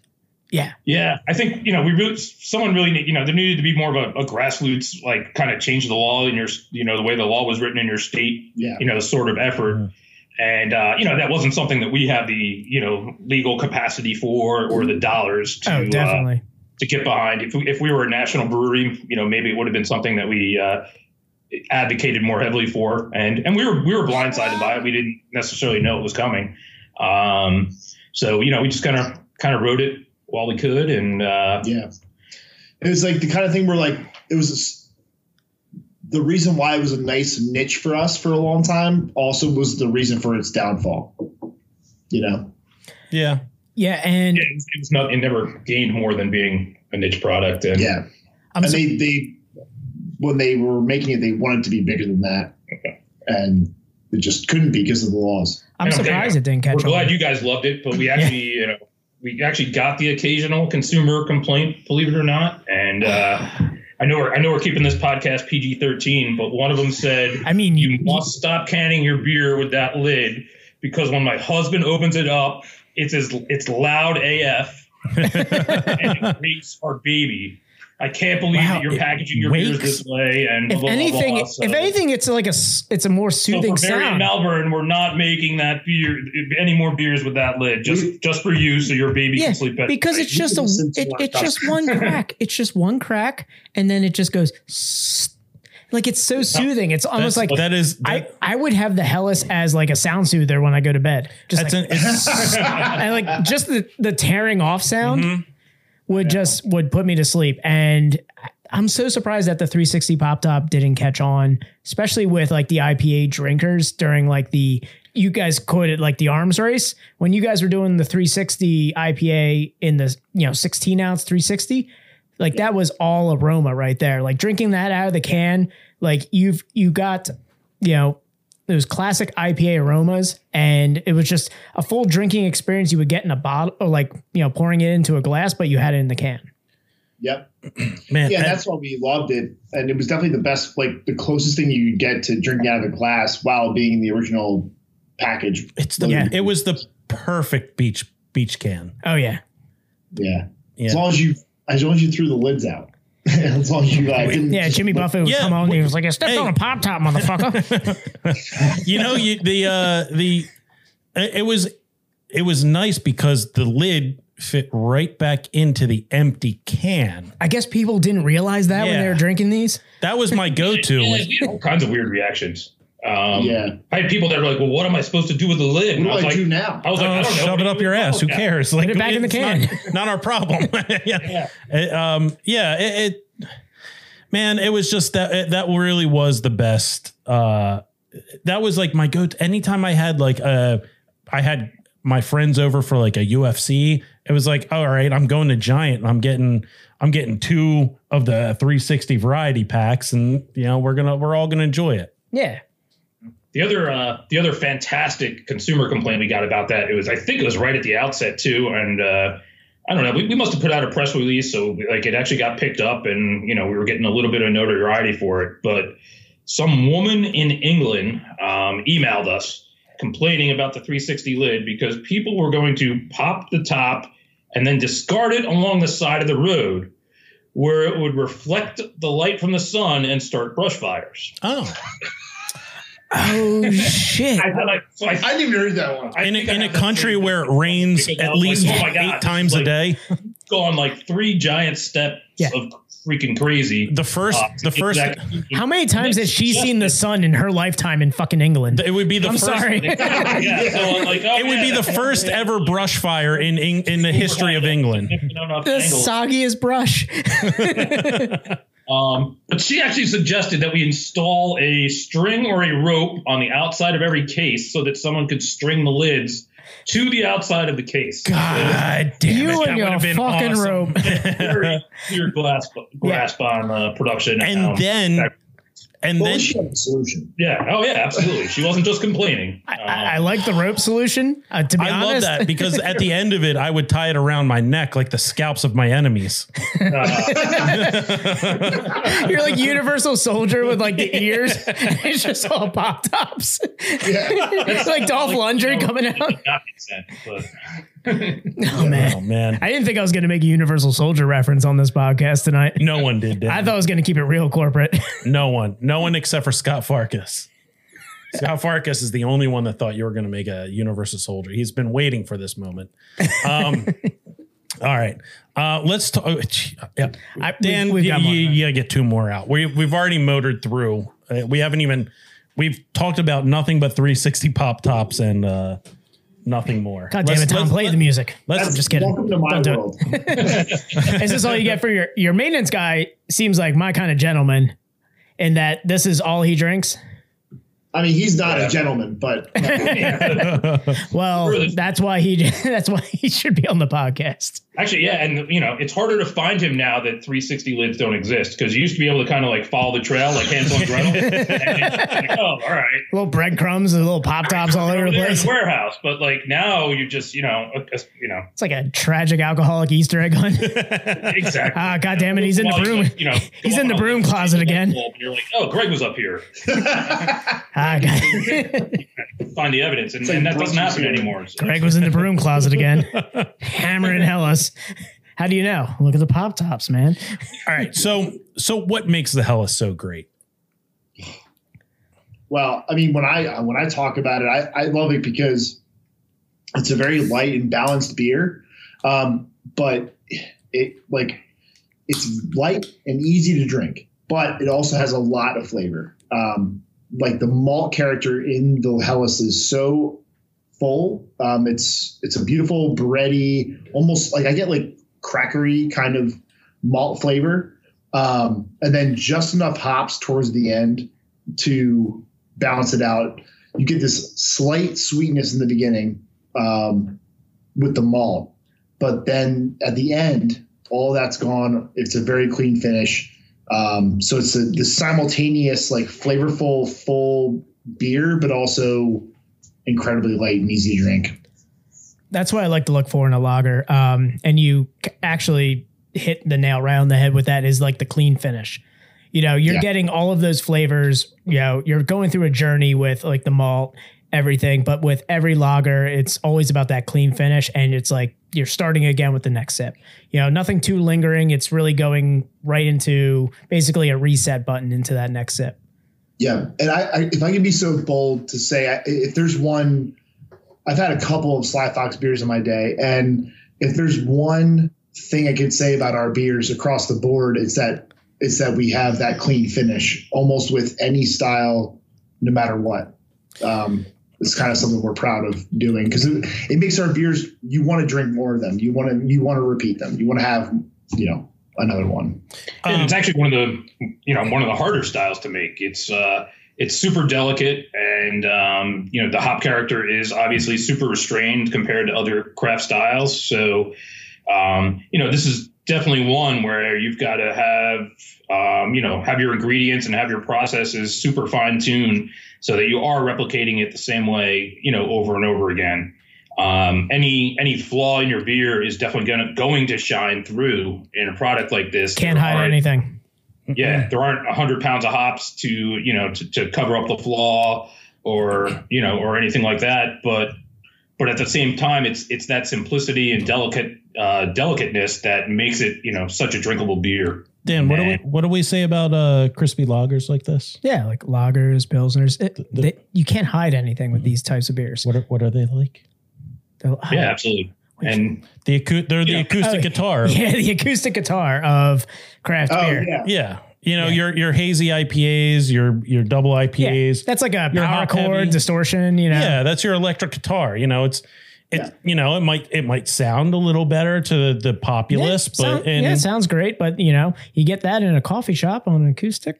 Yeah, yeah, I think you know we really someone really need, you know there needed to be more of a, a grassroots like kind of change the law in your you know the way the law was written in your state. Yeah. You know, the sort of effort. And uh, you know that wasn't something that we have the you know legal capacity for or the dollars to oh, uh, to get behind. If we, if we were a national brewery, you know, maybe it would have been something that we uh, advocated more heavily for. And and we were we were blindsided by it. We didn't necessarily know it was coming. Um, so you know, we just kind of kind of wrote it while we could, and uh, Yeah. It was like the kind of thing where like it was a s the reason why it was a nice niche for us for a long time also was the reason for its downfall. You know? Yeah. Yeah, and it, was- it was not. It never gained more than being a niche product. And Yeah. I'm and so- they they when they were making it they wanted to be bigger than that. And it just couldn't be because of the laws. I'm surprised care. it didn't catch we're glad you guys loved it, but we (laughs) actually, you know, we actually got the occasional consumer complaint, believe it or not. And uh, I know we're I know we're keeping this podcast PG thirteen, but one of them said, I mean, "You you, must stop canning your beer with that lid because when my husband opens it up, it's as it's loud AF (laughs) and it wakes our baby." I can't believe Wow, that you're packaging your beers wakes? this way. And if blah, blah, blah, anything, blah. So- if anything, it's like a it's a more so soothing for Barry and sound. Malvern, we're not making that beer any more beers with that lid, just just for you, so your baby Yeah, can sleep better. because it's just a it, it's just one crack. (laughs) It's just one crack, and then it just goes. sss. (sniffs) Like it's so soothing. It's almost That's, like that is I, I would have the Helles as like a sound soother when I go to bed. Just that's like, an, it's, (laughs) I like just the the tearing off sound Mm-hmm. Would just would put me to sleep. And I'm so surprised that the 360 pop top didn't catch on, especially with like the IPA drinkers during like the you guys quoted like the arms race when you guys were doing the 360 IPA in the you know 16 ounce 360. Like that was all aroma right there. Like drinking that out of the can, like you've you got you know those classic IPA aromas, and it was just a full drinking experience you would get in a bottle, or like you know pouring it into a glass, but you had it in the can. Yep. (clears throat) man. Yeah, and- that's why we loved it. And it was definitely the best, like the closest thing you could get to drinking out of a glass while being in the original package. it's the Yeah. it was the perfect beach beach can. Oh yeah, Yeah. Yeah. As long as you as long as you threw the lids out. (laughs) as long as you didn't yeah. just Jimmy Buffett would Yeah, come on and he was like, "I stepped hey. on a pop top, motherfucker." (laughs) you know, you, the uh the it it was it was nice because the lid fit right back into the empty can. I guess people didn't realize that when they were drinking these. That was my go-to. Yeah, was- (laughs) we all kinds of weird reactions. Um, Yeah. I had people that were like, "Well, what am I supposed to do with the lid?" What And do I was I like, do now? I was like, Oh, I don't know. shove it up your ass. Who Yeah. cares? Like it back in the can. Not, (laughs) not our problem. (laughs) yeah. It, um, yeah. It, it, man, it was just that it, that really was the best. Uh, that was like my go. to Anytime I had like uh, I had my friends over for like a UFC. It was like, all right, I'm going to Giant. And I'm getting I'm getting two of the 360 variety packs, and you know we're gonna we're all gonna enjoy it. Yeah, the other uh, the other fantastic consumer complaint we got about that it was I think it was right at the outset too, and uh, I don't know we, we must have put out a press release so like it actually got picked up and you know we were getting a little bit of notoriety for it, but some woman in England um, emailed us complaining about the 360 lid because people were going to pop the top and then discard it along the side of the road where it would reflect the light from the sun and start brush fires. Oh, (laughs) Oh (laughs) shit! I, I, so I, I didn't even read that one. I in a, in a country where it rains at was like, least oh my God, eight it's times a like- day, gone like three giant steps Yeah. of freaking crazy. the first uh, the first that- How many times has she seen the sun in her lifetime in fucking England? it would be the I'm first. sorry. (laughs) yeah, so I'm like, (laughs) oh, It would be the first ever brush fire in in, in the history of England. You know, enough the soggiest brush. Um, but she actually suggested that we install a string or a rope on the outside of every case so that someone could string the lids to the outside of the case. God damn You it! and That your would have been fucking awesome. rope. Your clear grasp, grasp on uh, production. and Um, then and Well, then she had a solution. yeah, oh yeah, absolutely. She wasn't just complaining. (laughs) I, Um, I, I like the rope solution. Uh, to be I love that because at the (laughs) end of it, I would tie it around my neck like the scalps of my enemies. (laughs) you're like Universal Soldier with like the ears. it's just all pop tops. it's like Dolph Lundgren coming out. Not make sense, but (laughs) Oh man, Oh man, I didn't think I was going to make a Universal Soldier reference on this podcast tonight. no one did. I thought I was going to keep it real corporate. (laughs) no one, no one except for Scott Farkas. Scott Farkas is the only one that thought you were going to make a Universal Soldier. He's been waiting for this moment. Um, (laughs) all right, uh, let's talk. Yeah, I- Dan, we've- we've you, got more. you, you gotta get two more out. We we've already motored through. Uh, we haven't even. We've talked about nothing but 360 pop tops and uh, nothing more. God damn it, Let's- Tom, play the music. let's- I'm just kidding. Welcome to my Don't do it. world. (laughs) (laughs) Is this all you get for your your maintenance guy? Seems like my kind of gentleman, in that this is all he drinks. I mean, he's not a gentleman, but (laughs) Well, Really? that's why he that's why he should be on the podcast. Actually, yeah, and you know, it's harder to find him now that 360 lids don't exist because you used to be able to kind of like follow the trail like Hansel (laughs) and Gretel. like, oh, all right. Little breadcrumbs and little pop tops all over the place. warehouse, but like now you just you know uh, uh, you know It's like a tragic alcoholic Easter egg hunt. (laughs) (laughs) exactly. Ah, God damn it, he's in the broom. you know, He's in the broom closet again. You're like, oh, Greg was up here. Ah. Find the evidence, and, like and that doesn't happen anymore. So. Greg was in the broom closet again, hammering Helles. (laughs) How do you know? Look at the pop tops, man. All right. So so what makes the Helles so great? well, I mean, when I when I talk about it, I, I love it because it's a very light and balanced beer, um, but it like it's light and easy to drink, but it also has a lot of flavor. Um, like the malt character in the Helles is so full. Um, it's it's a beautiful bready, almost like I get like crackery kind of malt flavor, um, and then just enough hops towards the end to balance it out. You get this slight sweetness in the beginning um, with the malt, but then at the end, all that's gone. It's a very clean finish. Um, so it's a, simultaneous, like flavorful, full beer, but also incredibly light and easy to drink. That's what I like to look for in a lager. Um, and you actually hit the nail right on the head with that is like the clean finish. You know, you're Yeah. getting all of those flavors. You know, you're going through a journey with like the malt, everything. But with every lager, it's always about that clean finish. And it's like you're starting again with the next sip. You know, nothing too lingering. It's really going right into basically a reset button into that next sip. Yeah, and I, I if I can be so bold to say, I, if there's one, I've had a couple of Sly Fox beers in my day, and if there's one thing I could say about our beers across the board, it's that it's that we have that clean finish, almost with any style, no matter what. Um, it's kind of something we're proud of doing because it, it makes our beers. You want to drink more of them. You want to you want to repeat them. You want to have you know another one. and it's actually one of the you know one of the harder styles to make. It's uh, it's super delicate, and um, you know the hop character is obviously super restrained compared to other craft styles. So um, you know this is definitely one where you've got to have um, you know have your ingredients and have your processes super fine tuned so that you are replicating it the same way you know over and over again. Um, any any flaw in your beer is definitely gonna going to shine through in a product like this. Can't hide anything. Yeah, (laughs) there aren't hundred pounds of hops to you know to, to cover up the flaw or you know or anything like that. But but at the same time, it's it's that simplicity and delicate uh, delicateness that makes it you know such a drinkable beer. Dan, what do we what do we say about uh crispy lagers like this? Yeah, like lagers, pilsners. It, they, you can't hide anything with these types of beers. What are, what are they like? They're- Yeah, absolutely. And The acou- they're the Yeah. acoustic Oh, guitar. (laughs) Yeah, the acoustic guitar of craft Oh beer. yeah. Yeah. You know, your your hazy IPAs, your your double Yeah, IPAs. that's like a power chord heavy. distortion. You know, Yeah, that's your electric guitar. You know, it's it you know, it might it might sound a little better to the populace, but sound- and yeah, it sounds great. But you know, you get that in a coffee shop on an acoustic.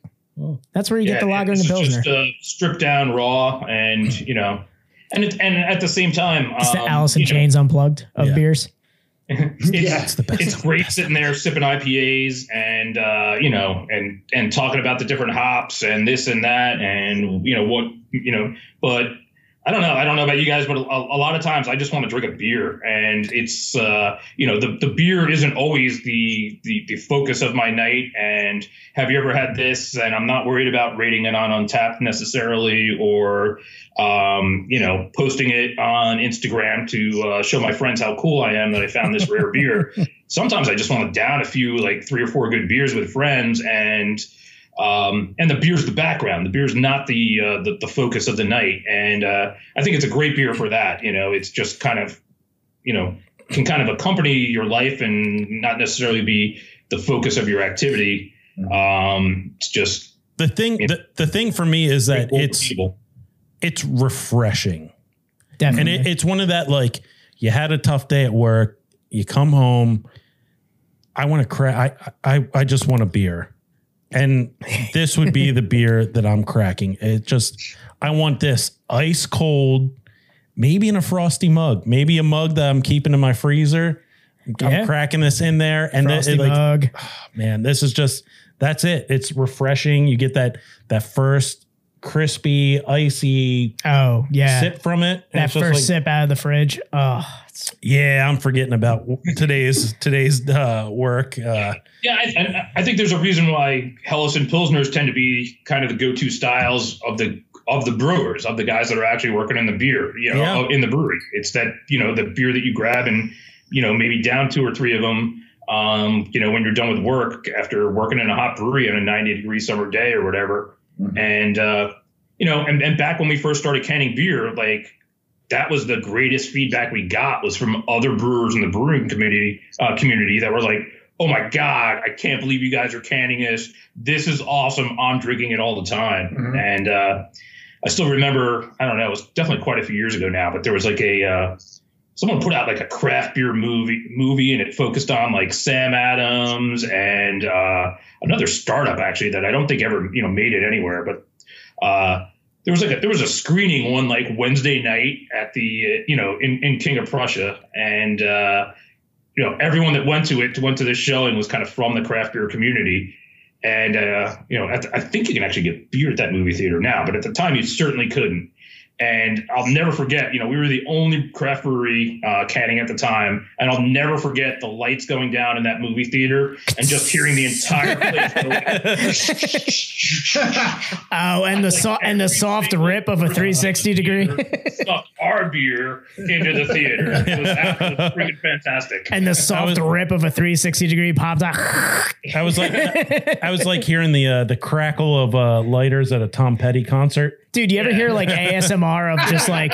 That's where you get the lager and the is pilsner. just uh, stripped down raw, and you know, and it, and at the same time, it's the um, Alice in you know, Chains unplugged of Yeah. beers. (laughs) it's, (laughs) Yeah. it's the best. it's great sitting there sipping IPAs and uh, you know and and talking about the different hops and this and that and you know what you know but I don't know. I don't know about you guys but a, a lot of times I just want to drink a beer and it's uh, you know the, the beer isn't always the, the the focus of my night and have you ever had this? And I'm not worried about rating it on Untappd necessarily or um, you know posting it on Instagram to uh, show my friends how cool I am that I found this rare beer. (laughs) Sometimes I just want to down a few like three or four good beers with friends and um, and the beer's the background. The beer's not the, uh, the the focus of the night, and uh, I think it's a great beer for that. You know, it's just kind of, you know, can kind of accompany your life and not necessarily be the focus of your activity. Um, it's just the thing the, the thing for me is that it's it's refreshing. And Definitely. it, it's one of that like you had a tough day at work, you come home, I want to crack. I, I I just want a beer, and (laughs) this would be the beer that I'm cracking. It just I want this ice cold, maybe in a frosty mug, maybe a mug that I'm keeping in my freezer. I'm Yeah. cracking this in there, and then Frosty it, like mug. (sighs) man, this is just that's it. It's refreshing. You get that that first crispy, icy Oh yeah, sip from it. that first like- sip out of the fridge. Oh, it's, yeah, I'm forgetting about today's today's uh, work. Uh, Yeah, I, I, I think there's a reason why Helles and Pilsners tend to be kind of the go-to styles of the of the brewers, of the guys that are actually working in the beer, you know, Yeah. in the brewery. It's that you know the beer that you grab and you know maybe down two or three of them. Um, you know, when you're done with work after working in a hot brewery on a 90 degree summer day or whatever, and uh, you know, and, and back when we first started canning beer, like that was the greatest feedback we got was from other brewers in the brewing community uh, community that were like, "Oh my god, I can't believe you guys are canning this. This is awesome. I'm drinking it all the time." Mhm. And uh, I still remember, I don't know, it was definitely quite a few years ago now, but there was like a uh, someone put out like a craft beer movie movie and it focused on like Sam Adams and uh, another startup actually that I don't think ever you know made it anywhere, but uh, there was like a, there was a screening one like Wednesday night at the uh, you know in, in King of Prussia and uh, you know everyone that went to it went to this showing was kind of from the craft beer community. And uh, you know the, I think you can actually get beer at that movie theater now but at the time you certainly couldn't and I'll never forget, you know, we were the only craft brewery uh, canning at the time, and I'll never forget the lights going down in that movie theater and just hearing the entire place (laughs) oh, and the so- and the soft rip of a 360 degree, stuff our beer into the theater. It was absolutely freaking fantastic. and the soft was- rip of a 360 degree popped out. I was like, I was like hearing the uh, the crackle of uh, lighters at a Tom Petty concert. Dude, you ever hear like ASMR of just like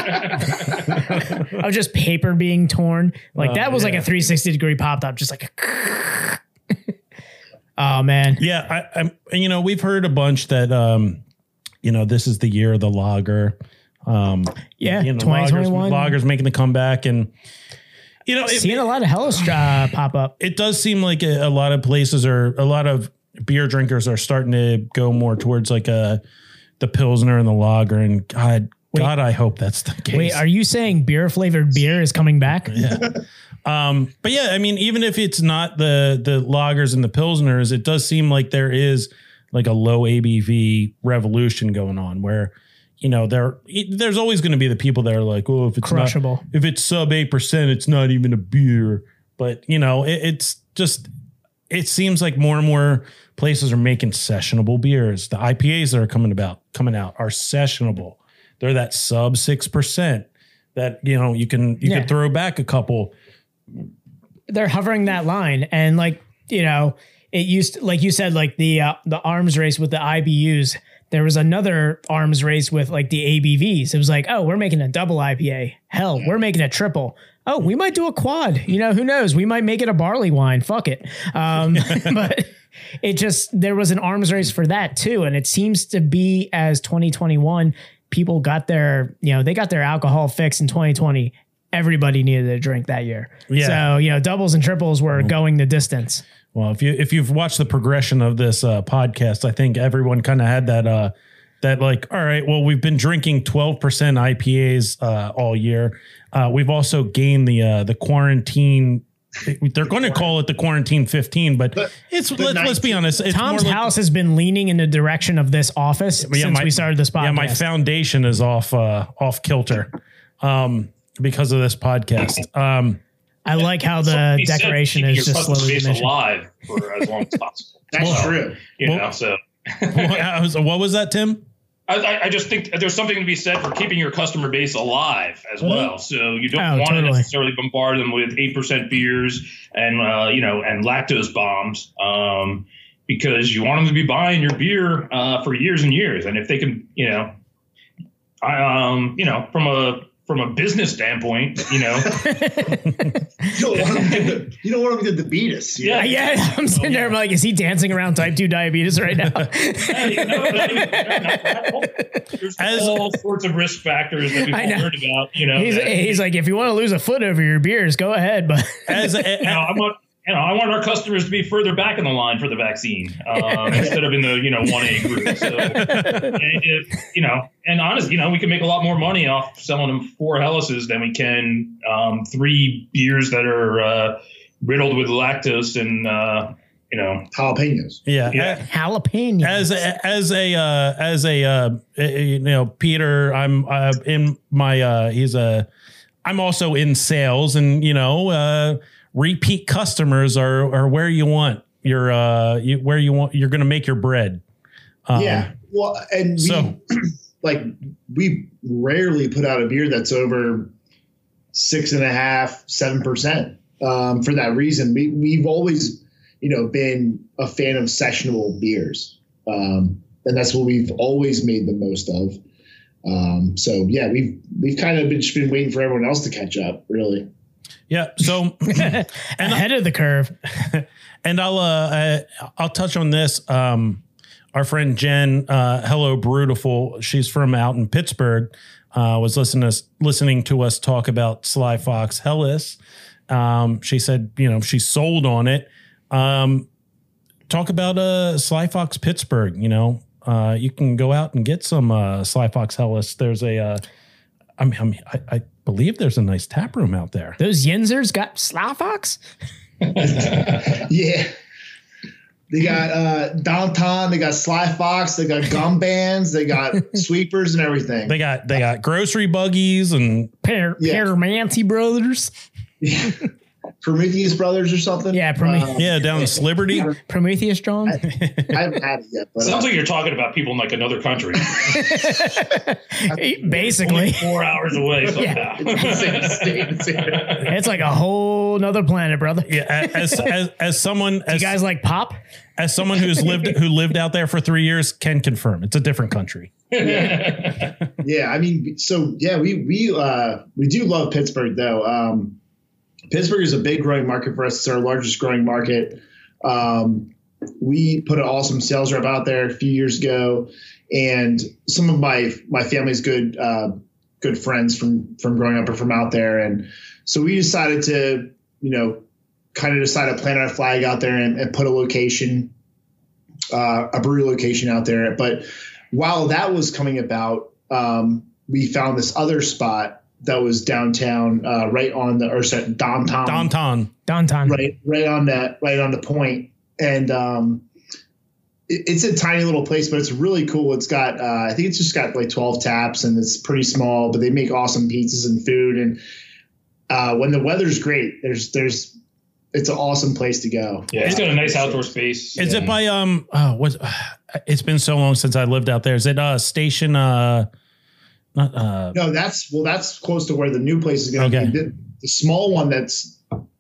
(laughs) of just paper being torn? Like that was like a 360 degree popped up, just like. (laughs) oh man, Yeah, I, I'm. You know, we've heard a bunch that, um, you know, this is the year of the lager. Um, yeah, you know, 2021. Loggers, loggers making the comeback, and you know, it, Seeing a lot of Helles uh, pop up. it does seem like a, a lot of places are a lot of beer drinkers are starting to go more towards like a the pilsner and the lager. And God, God, I hope that's the case. Wait, are you saying beer flavored beer is coming back? yeah. Um, but yeah, I mean, even if it's not the the lagers and the pilsners, it does seem like there is like a low ABV revolution going on where you know there it- there's always going to be the people that are like, oh, if it's not- if it's sub eight percent, it's not even a beer. But you know, it, it's just it seems like more and more places are making sessionable beers. The IPAs that are coming about coming out are sessionable. They're that sub six percent that you know you can you Yeah. can throw back a couple. they're hovering that line and like you know it used to, like you said like the uh, the arms race with the IBUs there was another arms race with like the ABVs it was like oh we're making a double IPA hell we're making a triple oh we might do a quad. You know who knows? We might make it a barley wine. Fuck it. Um (laughs) but it just there was an arms race for that too. And it seems to be as 2021 people got their you know they got their alcohol fix in 2020 everybody needed a drink that year. Yeah. so you know doubles and triples were going the distance. Well, if you if you've watched the progression of this uh, podcast, I think everyone kind of had that uh, that like, all right, well, we've been drinking twelve percent IPAs uh, all year. Uh, we've also gained the uh, the quarantine. They're going to call it the quarantine fifteen, but The- it's the let's, let's be honest. It's Tom's more like- house has been leaning in the direction of this office Yeah, since my- we started this podcast. Yeah, my foundation is off uh, off kilter um, because of this podcast. Um, I like how the Somebody said decoration is your just customer slowly base diminishing. alive for as long as possible. That's Well, true. You Well- know, so (laughs) what, what was that, Tim? I- I, just think there's something to be said for keeping your customer base alive as well. So you don't Oh, want totally. to necessarily bombard them with eight percent beers and uh, you know and lactose bombs, um, because you want them to be buying your beer uh, for years and years. And if they can, you know, I, um, you know, from a from a business standpoint, you know, (laughs) You don't want them to, you don't want them to beat us. you Yeah. know? Yeah, I'm sitting there. I'm like, is he dancing around type two diabetes right now? Hey, no, not even- not- not- there's As- all sorts of risk factors that we've I all know. heard about. You know, he's that- he's like, if you want to lose a foot over your beers, go ahead. But (laughs) As a, you know, I want you know, I want our customers to be further back in the line for the vaccine um, instead of in the you know one A group. So, (laughs) it, you know, and honestly, you know, we can make a lot more money off selling them four Helles's than we can um, three beers that are uh, riddled with lactose and uh, you know, Jalapenos. yeah, Yeah. jalapeno. as a, as a uh, as a uh, uh, you know Peter I'm uh, in my uh, he's a I'm also in sales and you know uh, repeat customers are are where you want your uh you, where you want you're going to make your bread um, yeah. Well, and we, so (clears throat) like we rarely put out a beer that's over six and a half, seven percent. Um, for that reason, we we've always, you know, been a fan of sessionable beers, um, and that's what we've always made the most of. Um, so yeah, we've we've kind of been, just been waiting for everyone else to catch up, really. Yeah so (laughs) and ahead of the curve. (laughs) and I'll uh, uh I'll touch on this. Um, our friend Jen, uh, hello, beautiful. She's from out in Pittsburgh. Uh, was listening to us, listening to us talk about Sly Fox Helles. Um, she said, you know, she's sold on it. Um, talk about uh, Sly Fox Pittsburgh. You know, uh, you can go out and get some uh, Sly Fox Helles. There's a, uh, I mean, I, mean I, I believe there's a nice tap room out there. Those Yinzers got Slowfox. (laughs) Yeah. They got uh downtown, they got Sly Fox, they got gum bands, they got (laughs) sweepers and everything. They got they got grocery buggies and Par- Yeah. Primanti Brothers. Prometheus Brothers or something. Yeah, Prome- Uh, yeah down in Liberty. (laughs) Prometheus John. I haven't had it yet, but uh, sounds like you're talking about people in like another country, (laughs) only Basically, four hours away somehow. (laughs) Same state, it's like a whole nother planet, brother. Yeah, as as, as someone You as, guys like pop? as someone who's lived who lived out there for three years can confirm it's a different country. yeah, I mean, so yeah, we we uh we do love Pittsburgh though. Um Pittsburgh is a big growing market for us. It's our largest growing market. Um we put an awesome sales rep out there a few years ago, and some of my my family's good uh, good friends from from growing up are from out there, and so we decided to you know kind of decide to plant our flag out there and, and put a location, uh, a brewery location out there. But while that was coming about, um, we found this other spot that was downtown, uh, right on the or sorry, downtown, Downtown. Downtown. right right on that right on the point. point and um it- it's a tiny little place but it's really cool it's got uh, i think it's just got like 12 taps and it's pretty small but they make awesome pizzas and food and uh, when the weather's great there's there's it's an awesome place to go Yeah, it's got a nice outdoor space. Is it by um? Oh, what? (sighs) It's been so long since I lived out there. Is it uh station uh? Not uh. no that's well that's close to where the new place is going to Okay. be the, the small one that's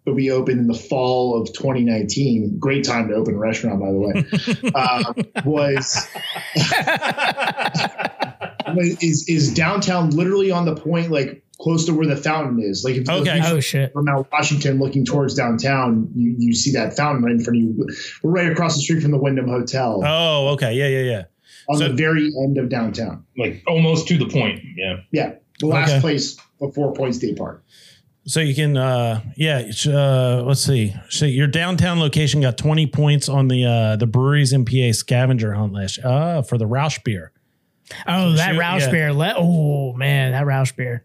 will be open in the fall of 2019 great time to open a restaurant by the way (laughs) uh, was is is downtown literally on the point like close to where the fountain is like if Okay. if Oh shit. from Mount Washington looking towards downtown you, you see that fountain right in front of you we're right across the street from the Wyndham Hotel Oh, okay. Yeah, yeah, yeah. On so- the very end of downtown like almost to the point? Yeah. yeah the last Okay. place before Point State Park So you can, uh, yeah. Uh, let's see. So your downtown location got twenty points on the uh the breweries MPA scavenger hunt last. Uh, for the Rauch beer. Oh, that Shoot, Rauch yeah. beer. Le- oh man, that Rauch beer.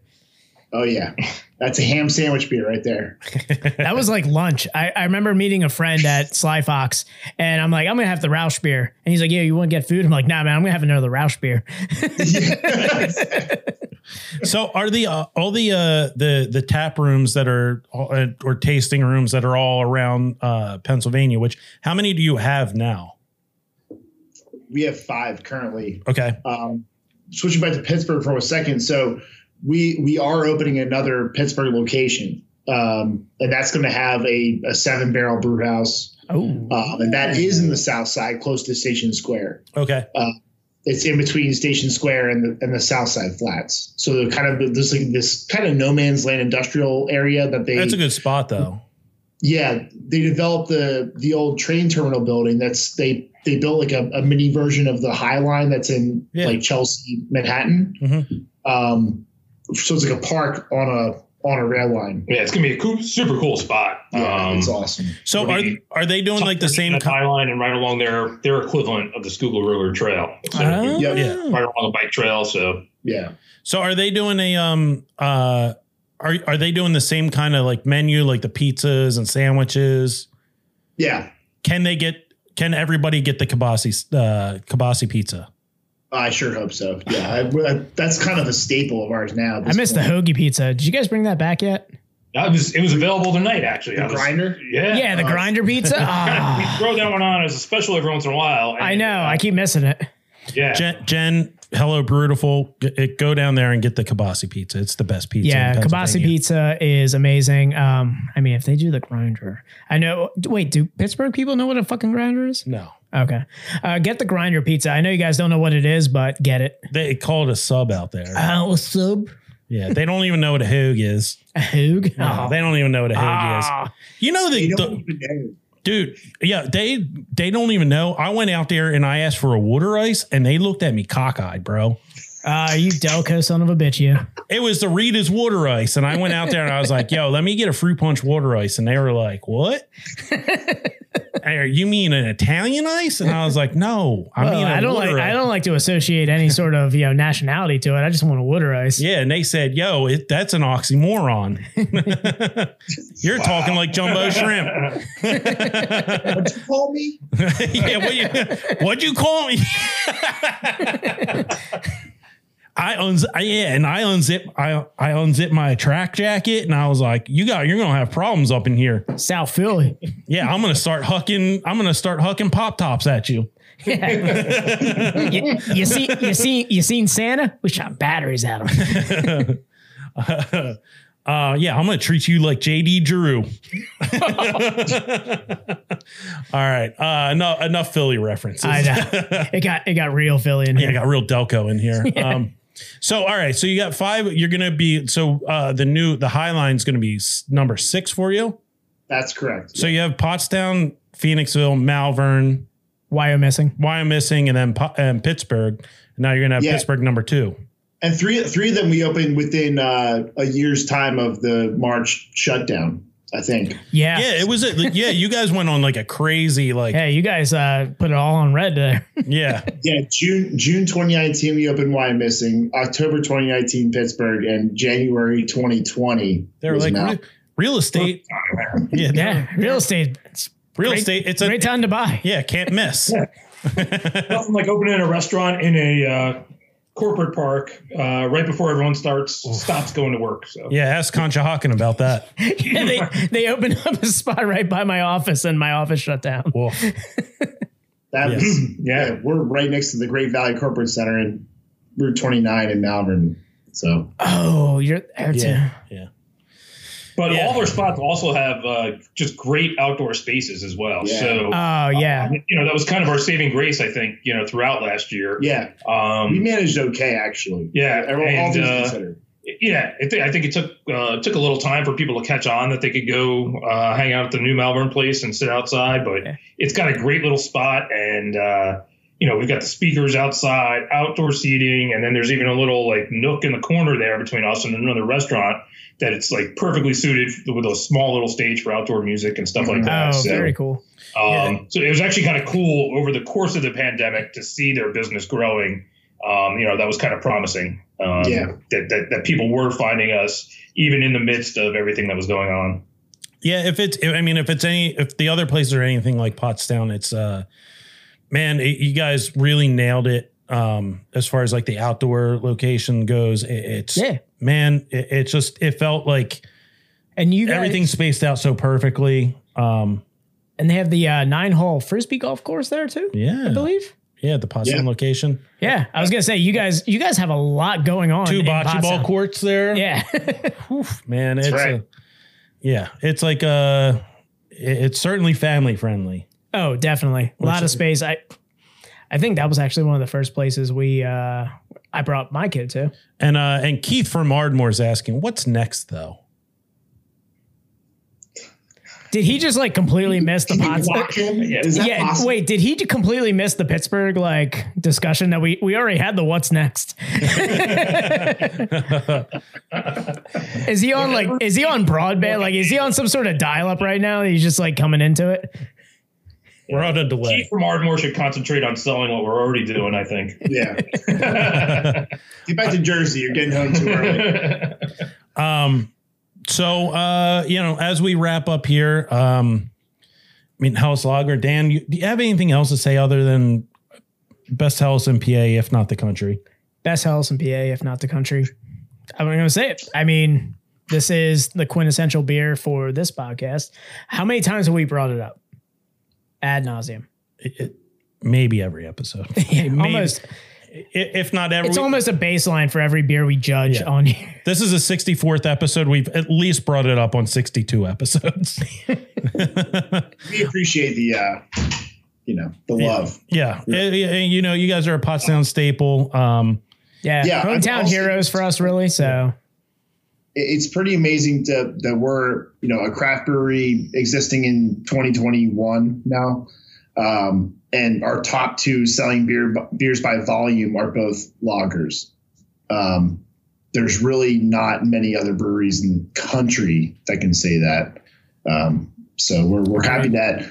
Oh yeah that's a ham sandwich beer right there (laughs) That was like lunch. I, I remember meeting a friend at Sly Fox, and I'm like, I'm gonna have the Rauch beer, and he's like, Yeah, you want to get food? I'm like, Nah, man, I'm gonna have another Rauch beer. (laughs) So are the uh, all the uh the the tap rooms that are uh, or tasting rooms that are all around uh Pennsylvania? Which how many do you have now? we have five currently Okay. um, switching back to Pittsburgh for a second. So we we are opening another Pittsburgh location, um, and that's going to have a, a seven barrel brew house, Oh, um, and that is in the South Side, close to Station Square. Okay. It's in between Station Square and the and the South Side Flats. So kind of this like this kind of no man's land industrial area that they That's a good spot though. yeah they developed the the old train terminal building that's they they built like a, a mini version of the high line that's in Yeah. like chelsea manhattan Mhm. um so it's like a park on a on a rail line Yeah, it's gonna be a cool, super cool spot. yeah um, it's awesome So are we- are they doing like the same? that co- high line and right along their their equivalent of the Schuylkill River Trail. So Oh. Yeah. Yeah. right along the bike trail. So yeah So are they doing a um uh are are they doing the same kind of like menu like the pizzas and sandwiches? yeah Can they get can everybody get the kibasi uh kibasi pizza? I sure hope so yeah I, I- that's kind of a staple of ours now I this missed the point. hoagie pizza. Did you guys bring that back yet? that was it was available tonight actually. the was- grinder Yeah. Yeah, the Uh, grinder pizza. (laughs) we Ah, throw that one on as a special every once in a while. I know. uh, I keep missing it. yeah. Jen, Jen hello beautiful go down there and get the kibasi pizza. It's the best pizza. Yeah, in Kabasi pizza is amazing. Um, I mean, if they do the grinder, I know. Wait, do Pittsburgh people know what a fucking grinder is? No. Okay, uh, get the grinder pizza. I know you guys don't know what it is, but get it. They call it a sub out there. Oh, a sub, yeah, they don't even know what a hoog is. (laughs) a hoog. No, they don't even know what a hoog Ah. is. You know They the, don't the even know. Dude. Yeah, they they don't even know. I went out there and I asked for a water ice, and they looked at me cockeyed, bro. Ah, you Delco son of a bitch, you. It was the Rita's water ice, and I went out there and I was like, "Yo, let me get a fruit punch water ice," and they were like, "What? (laughs) Are you mean an Italian ice?" And I was like, "No, I Well, mean I don't like. water I don't like to associate any sort of you know nationality to it. I just want a water ice. Yeah, and they said, "Yo, it, that's an oxymoron." (laughs) You're talking like jumbo shrimp. (laughs) What'd you call me? yeah, what you, what'd you call me? I unz I, yeah, and I unzip I I unzip my track jacket and I was like, "You got you're gonna have problems up in here." South Philly. (laughs) Yeah, I'm gonna start hucking. I'm gonna start hucking pop tops at you. (laughs) you, you see, you see, you seen Santa? We shot batteries at him. (laughs) Uh, yeah, I'm gonna treat you like JD Drew. All right, uh, no, enough Philly references. I know. It got it got real Philly in here. Yeah, I here. got real Delco in here. Um, so all right, so you got five. You're gonna be so uh, the new the High Line's gonna be s- number six for you. That's correct. So you have Pottstown, Phoenixville, Malvern, Why am missing? Wyomissing, and then Po- and Pittsburgh. And now you're gonna have Yeah. Pittsburgh number two. and three three of them we opened within uh, a year's time of the March shutdown. I think. Yeah. Yeah, it was. A, yeah, you guys went on like a crazy like. Hey, you guys uh, put it all on red there. (laughs) Yeah, Yeah, June June 2019 we opened Wyomissing, October 2019 Pittsburgh, and January 2020. they were like re- real estate. (laughs) Yeah, yeah, real estate. It's real great- estate. It's a great time to buy. yeah, can't miss. (laughs) Nothing like opening a restaurant in a uh, corporate park uh, right before everyone starts stops going to work. So Yeah, ask Conshohocken about that. (laughs) Yeah, they they opened up a spot right by my office, and my office shut down. Wolf. (laughs) That Yes. (clears throat) yeah, we're right next to the Great Valley Corporate Center in Route 29 in Malvern. So Oh, you're there too. Yeah, yeah. But Yeah. all their spots also have uh, just great outdoor spaces as well. Yeah. So Oh yeah. you know that was kind of our saving grace, I think. You know, throughout last year. yeah, we Um, managed okay actually. Yeah, Everyone, all and, things uh, considered. yeah, I think I think it took uh, took a little time for people to catch on that they could go uh, hang out at the new Malvern place and sit outside. But Yeah. it's got a great little spot, and uh, you know we've got the speakers outside, outdoor seating, and then there's even a little like nook in the corner there between us and another restaurant that it's like perfectly suited with a small little stage for outdoor music and stuff like that. Oh, So- very cool. um, So it was actually kind of cool over the course of the pandemic to see their business growing. Um, you know, that was kind of promising. Um, Yeah. That, that, that people were finding us even in the midst of everything that was going on. Yeah, if it's, I mean, if it's any, if the other places are anything like Pottstown, it's, uh, man, it, you guys really nailed it. Um, as far as like the outdoor location goes, it, it's, Yeah. man, it, it just, it felt like And you guys, everything's spaced out so perfectly. Um, and they have the uh, nine hole frisbee golf course there too. yeah, I believe. yeah, the Pottstown Yeah. location, Yeah, I was gonna say you guys you guys have a lot going on. two bocce ball courts there. Yeah. (laughs) man, it's, right. a, yeah, it's like, uh, it- it's certainly family friendly. Oh, definitely. A lot of space. I I think that was actually one of the first places we uh I brought my kid to. And, uh, and Keith from Ardmore is asking, what's next though? Did he just like completely miss the Can you pots? block him? Yeah, possible? wait, did he completely miss the Pittsburgh like discussion that we we already had the what's next? (laughs) is he on like is he on broadband? Like is he on some sort of dial up right now? He's just like coming into it. We're on a delay. Keith from Ardmore should concentrate on selling what we're already doing, I think. (laughs) Yeah. (laughs) Get back to Jersey. You're getting home too early. (laughs) Um, so uh, you know, as we wrap up here, um, I mean, House Lager, Dan, you, do you have anything else to say other than best house in PA, if not the country? Best house in PA, if not the country. I'm gonna say it. I mean, this is the quintessential beer for this podcast. How many times have we brought it up? Ad nauseum. It, it- maybe every episode, (laughs) Maybe. Almost if not every. it's almost a baseline for every beer we judge Yeah. on here. This is a 64th episode. We've at least brought it up on 62 episodes. (laughs) We appreciate the, uh, you know, the love. yeah, yeah, you know, you guys are a Pottstown staple. Um, Yeah, Yeah, hometown heroes for us, really. So It- It's pretty amazing to, that we're, you know, a craft brewery existing in 2021 now. Um, and our top two selling beer beers by volume are both lagers. Um, there's really not many other breweries in the country that can say that. Um, so we're, we're happy that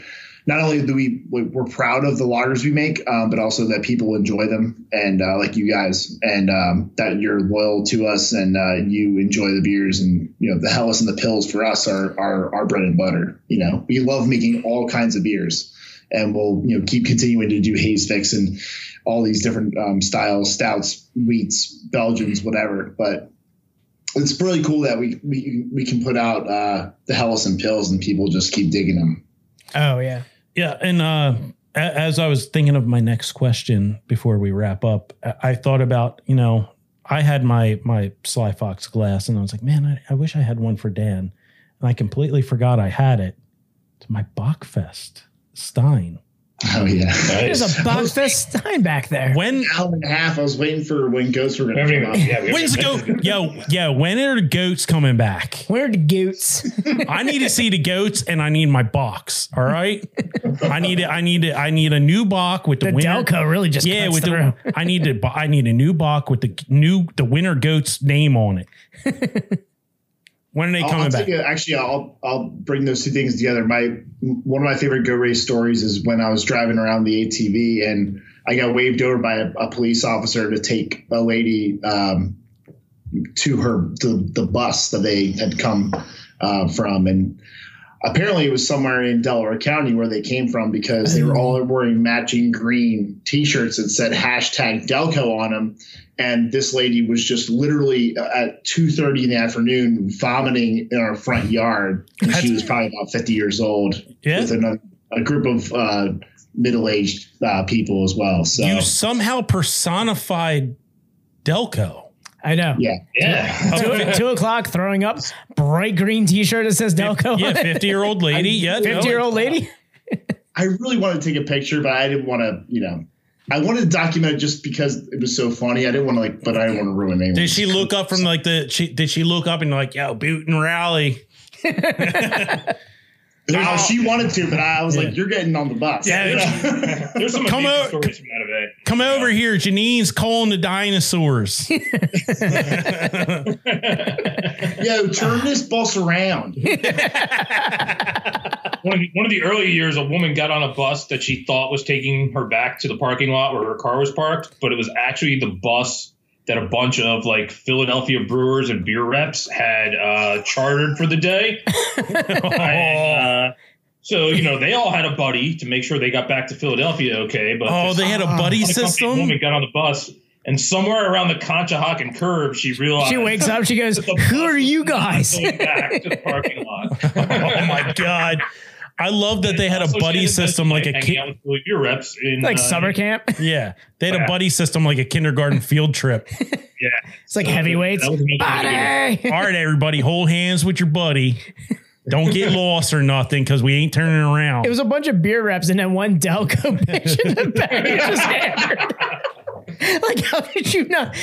not only do we we're proud of the lagers we make, um, but also that people enjoy them and uh, like you guys, and um, that you're loyal to us and uh, you enjoy the beers and you know the Helles and the Pils for us are our bread and butter. You know we love making all kinds of beers, and we'll you know keep continuing to do haze fix and all these different um, styles, stouts, wheats, Belgians, whatever. But it's really cool that we we, we can put out uh, the Helles and Pils and people just keep digging them. oh yeah. Yeah, and uh, as I was thinking of my next question before we wrap up, I, thought about you know I had my my Sly Fox glass, and I was like, man, I, I wish I had one for Dan, and I completely forgot I had it. It's my Bockfest Stein. Oh yeah. There's a Bockfest Stein back there. When hour and a half. I was waiting for when goats were going to even- come out. yeah, when's the goat? Yo, yeah, when are the goats coming back? Where are the goats? I need to see the goats, and I need my box. All right, I need it. I need it. I need a new box with the, The winter. Delco really just yeah, cuts with through. the I need to. I need a new box with the new the winter goats name on it. (laughs) When are they I'll, coming I'll back? actually, I'll I'll bring those two things together. My one of my favorite go race stories is when I was driving around the ATV and I got waved over by a, a police officer to take a lady um, to her to the bus that they had come uh, from, and apparently it was somewhere in Delaware County where they came from because they were all wearing matching green T-shirts that said hashtag Delco on them. And this lady was just literally uh, at two thirty in the afternoon vomiting in our front yard. And she was probably about fifty years old Yeah. with another, a group of uh, middle-aged uh, people as well. So You somehow personified Delco. I know. yeah, Yeah. Two, (laughs) two o'clock, throwing up bright green T-shirt that says Delco. Yeah, 50 year old (laughs) lady. Yeah. fifty year old lady. (laughs) I really wanted to take a picture, but I didn't want to. You know, I wanted to document it just because it was so funny. I didn't want to like, but I didn't want to ruin anyone. Did she look up from like the? She, did she look up and like, yo, Boot and Rally? No, she wanted to, but I was Yeah. like, "You're getting on the bus." Yeah, You? (laughs) There's some Come amazing out- stories from that event. Come over here. Janine's calling the dinosaurs. (laughs) Yo, turn this bus around. (laughs) One of, the, one of the early years, a woman got on a bus that she thought was taking her back to the parking lot where her car was parked, but it was actually the bus that a bunch of like Philadelphia brewers and beer reps had uh, chartered for the day. (laughs) And, uh, so you know they all had a buddy to make sure they got back to Philadelphia okay. But Oh, this they had a buddy unaccompanied system. Woman got on the bus, and somewhere around the Conshohocken curve, she realized She wakes up. She goes, (laughs) "Who are you guys?" going back to the parking lot. (laughs) oh my god. I love that they had a buddy system like a hanging kid. out with reps in like uh, summer camp. (laughs) Yeah, they had a buddy system like a kindergarten field trip. (laughs) Yeah, It's like heavyweights. That was another really good- Buddy. All right, everybody, hold hands with your buddy. Don't get (laughs) lost or nothing because we ain't turning around. It was a bunch of beer reps and then one Delco bitch in the back just. (laughs) Like, how did you not?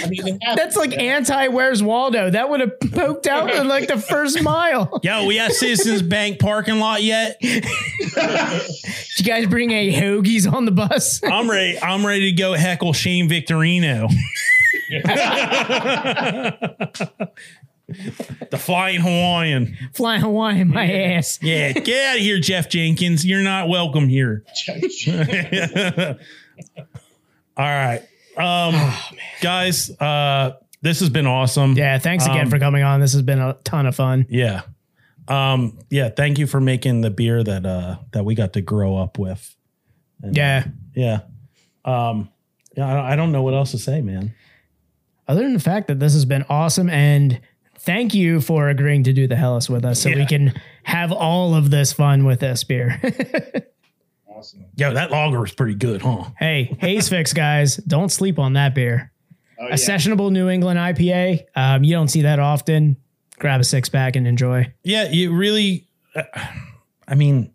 That's like anti Where's Waldo. That would have poked out in like the first (laughs) mile. Yo, we at Citizens (laughs) Bank parking lot yet? Did you guys bring any hoagies on the bus? I'm ready. I'm ready to go heckle Shane Victorino. the flying Hawaiian. Flying Hawaiian my ass. Yeah, get out of here, Jeff Jenkins. You're not welcome here. All right. Um (sighs) guys, uh this has been awesome. Yeah, thanks again Um, for coming on. This has been a ton of fun. Yeah. Um yeah, thank you for making the beer that uh that we got to grow up with. And, Yeah. Yeah. Um yeah, I I don't know what else to say, man. Other than the fact that this has been awesome and thank you for agreeing to do the Helles with us so we can have all of this fun with this beer. (laughs) Awesome. Yo, that lager is pretty good, huh? hey, Haze Fix guys, don't sleep on that beer. Oh, A yeah. sessionable New England IPA. Um, you don't see that often. Grab a six pack and enjoy. Yeah, you really. Uh, I mean,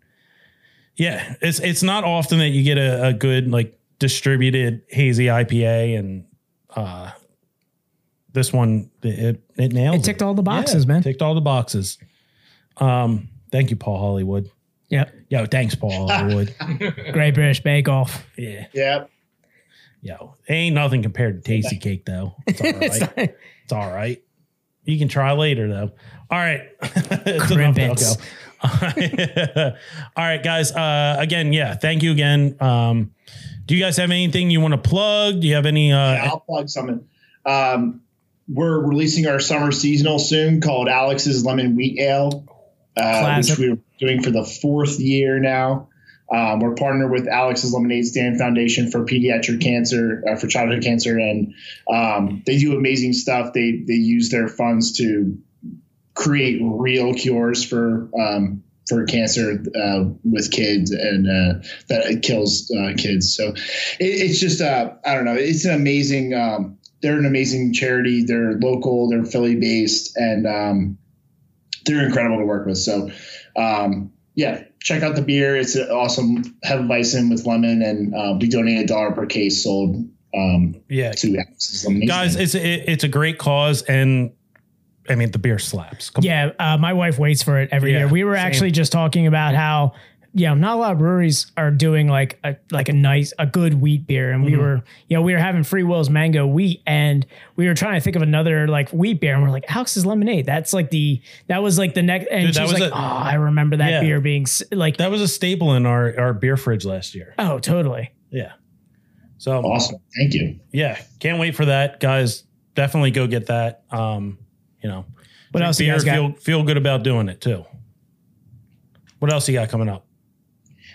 yeah, it's it's not often that you get a, a good like distributed hazy IPA, and uh, this one it it nails. It ticked all the boxes, man. Ticked all the boxes. Um, thank you, Paul Hollywood. Yep. Yo, thanks, Paul Hollywood. Great British Bake Off. yeah, Yeah. yo, ain't nothing compared to Tastykake though. It's all (laughs) right. It's all right. You can try later though. All right. (laughs) Krimpets. (laughs) all right, guys. Uh, again, yeah. Thank you again. Um, do you guys have anything you want to plug? Do you have any? Uh, I'll plug something. Um, we're releasing our summer seasonal soon called Alex's Lemon Wheat Ale, uh, which we're doing for the fourth year now. Um, we're partnered with Alex's Lemonade Stand Foundation for pediatric cancer, uh, for childhood cancer, and um, they do amazing stuff. They they use their funds to create real cures for um, for cancer uh, with kids and uh, that kills uh, kids. So it, it's just uh, I don't know. It's an amazing. Um, they're an amazing charity. They're local. They're Philly based, and um, they're incredible to work with. So um, yeah, check out the beer. It's an awesome Hefeweizen with lemon, and uh, we donate a dollar per case sold um, yeah, to Alex's guys, it's it, it's a great cause, and I mean the beer slaps. Come Yeah, uh, my wife waits for it every Yeah, year. We were same. actually just talking about how yeah, not a lot of breweries are doing like a like a nice a good wheat beer. And Mm-hmm. we were, you know, we were having Free Will's mango wheat, and we were trying to think of another like wheat beer, and we're like Alex's lemonade. That's like the that was like the next. And Dude, she that was, was like, a- oh, I remember that Yeah. beer being like That was a staple in our our beer fridge last year. oh, totally. Yeah. So Awesome. Thank you. yeah, can't wait for that, guys. Definitely go get that. Um, you know, What drink else you beer, guys got? feel feel good about doing it too. What else you got coming up?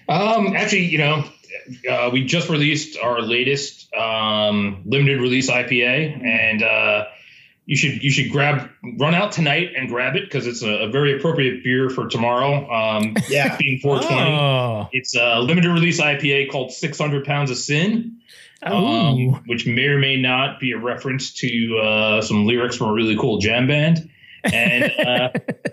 Um, actually, you know, uh, we just released our latest um, limited release IPA, and uh, you should you should grab run out tonight and grab it because it's a, a very appropriate beer for tomorrow. Um, (laughs) Yeah. being 420. Oh, It's a limited release IPA called 600 Pounds of Sin, um, which may or may not be a reference to uh, some lyrics from a really cool jam band. And uh,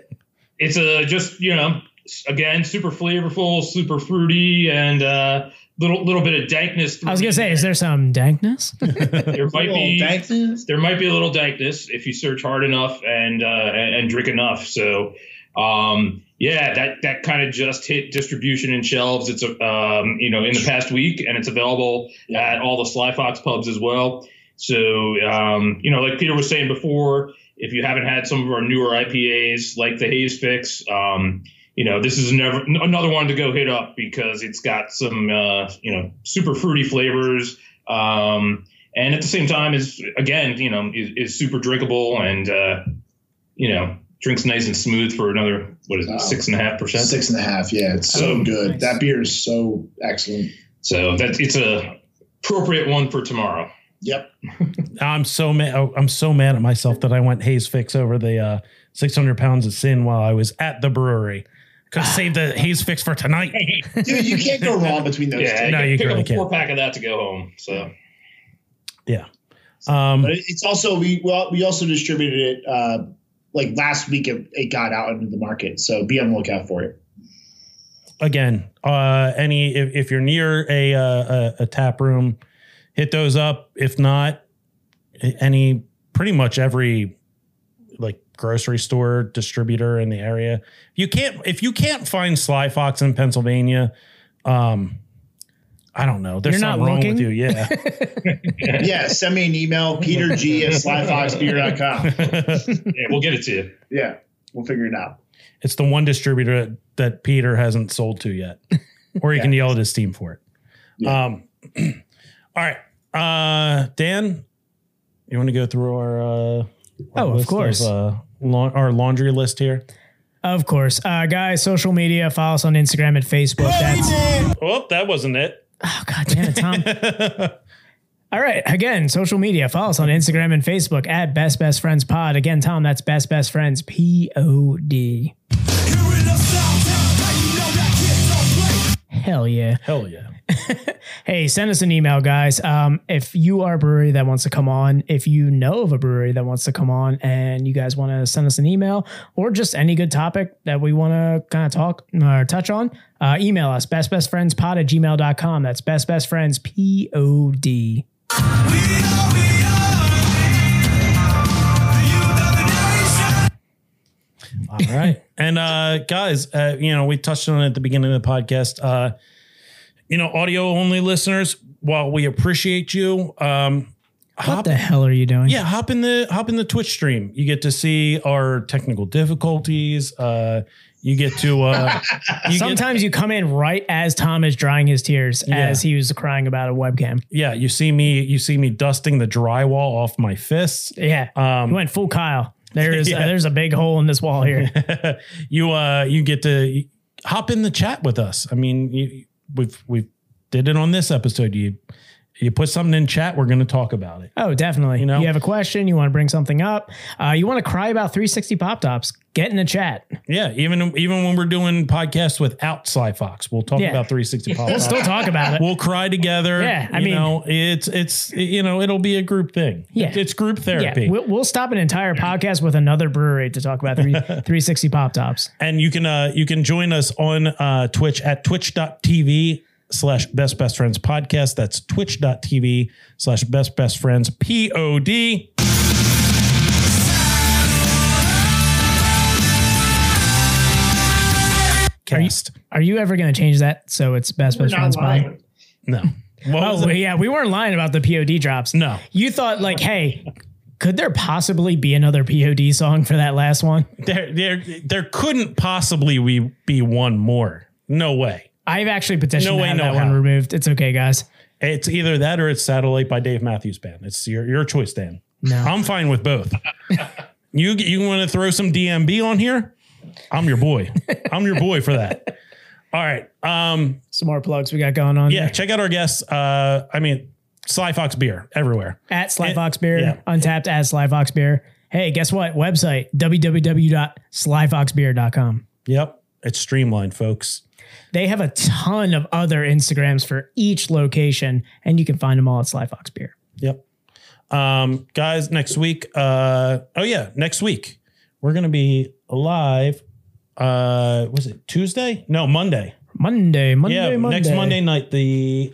(laughs) it's a just, you know, s- again, super flavorful, super fruity, and uh, little little bit of dankness. I was gonna say, is there some dankness? (laughs) there might be Thanks. there might be a little dankness if you search hard enough and uh, and, and drink enough. So, um, yeah, that that kind of just hit distribution and shelves. It's um, you know in the past week, and it's available at all the Sly Fox pubs as well. So, um, you know, like Peter was saying before, if you haven't had some of our newer IPAs like the Haze Fix, um, you know, this is never, another one to go hit up because it's got some, uh, you know, super fruity flavors. Um, and at the same time is again, you know, is, is super drinkable and, uh, you know, drinks nice and smooth for another, what is it, Wow. six and a half percent? Six and a half. Yeah, it's so Oh, good. nice. That beer is so excellent. So that it's a appropriate one for tomorrow. Yep. (laughs) I'm so mad. oh, I'm so mad at myself that I went haze fix over the uh, 600 pounds of sin while I was at the brewery. Could have saved the haze fix for tonight. (laughs) Dude, you can't go wrong between those Yeah, two. No, you you pick really up a four pack of that to go home. So Yeah. Um, But it's also we well we also distributed it uh like last week it, it got out into the market. So be on the lookout for it. again, uh, any if, if you're near a, uh, a a tap room, hit those up. If not, any pretty much every like grocery store distributor in the area. You can't if you can't find Sly Fox in Pennsylvania. Um, I don't know. There's You're not something wrong looking? with you. Yeah. (laughs) Yeah, send me an email, peterg at slyfoxbeer.com. yeah, we'll get it to you. Yeah, we'll figure it out. it's the one distributor that Peter hasn't sold to yet, or he can yell at his team for it. Yeah. Um, (clears throat) all right, uh, Dan, you want to go through our? Uh, our Oh, of list course. uh, la- our laundry list here. Of course. Uh, guys, social media, follow us on Instagram and Facebook. That's Oh, that wasn't it. oh god damn it, Tom. (laughs) All right. Again, social media, follow us on Instagram and Facebook at Best Best Friends Pod. Again, Tom, that's Best Best Friends P O D. Hell yeah. Hell yeah. Hey, send us an email, guys. Um, if you are a brewery that wants to come on, if you know of a brewery that wants to come on and you guys want to send us an email or just any good topic that we want to kind of talk or touch on, uh, email us bestbestfriendspod at gmail.com. That's bestbestfriends, P O D. All right. And uh guys, uh, you know, we touched on it at the beginning of the podcast. Uh, you know, audio only listeners, while we appreciate you, um What the hell are you doing? yeah, hop in the hop in the Twitch stream. You get to see our technical difficulties. Uh you get to uh (laughs) you get- Sometimes you come in right as Tom is drying his tears Yeah. as he was crying about a webcam. yeah, you see me you see me dusting the drywall off my fists. Yeah. Um you went full Kyle. There's (laughs) Yeah. uh, there's a big hole in this wall here. (laughs) you uh you get to hop in the chat with us. I mean, you, we've we've did it on this episode. You you put something in chat, we're going to talk about it. Oh, definitely. You know, you have a question, you want to bring something up, uh, you want to cry about 360 pop tops, get in the chat. Yeah, even even when we're doing podcasts without Sly Fox, we'll talk Yeah. about 360 (laughs) pop. We'll still talk about it. We'll cry together. Yeah, I you mean- know, it's it's you know, it'll be a group thing. Yeah. it's group Yeah, therapy. we'll, we'll stop an entire podcast with another brewery to talk about three, (laughs) 360 pop tops. and you can uh you can join us on uh twitch at twitch.tv slash best best friends podcast that's twitch.tv slash best best friends pod cast Are you ever going to change that so it's best We're best friends by? No. What Oh yeah, we weren't lying about the POD drops. No. You thought like, hey, could there possibly be another POD song for that last one? There, there, there couldn't possibly we be one more. No way. I've actually petitioned No way, have no that one removed. It's okay, guys. It's either that or it's Satellite by Dave Matthews Band. It's your your choice, Dan. No. I'm fine with both. (laughs) you you want to throw some DMB on here? I'm your boy. I'm your boy for that. All right. Um, Some more plugs we got going on. yeah, there. check out our guests. Uh, I mean, Sly Fox Beer everywhere. At Sly Fox Beer, yeah. Untappd at Sly Fox Beer. Hey, guess what? Website www.slyfoxbeer.com. Yep. It's streamlined, folks. They have a ton of other Instagrams for each location, and you can find them all at Sly Fox Beer. Yep. Um, guys, next week. Uh, oh yeah, next week we're gonna be live. Uh, was it Tuesday? No, Monday. Monday, Monday, yeah, Monday. next Monday night. The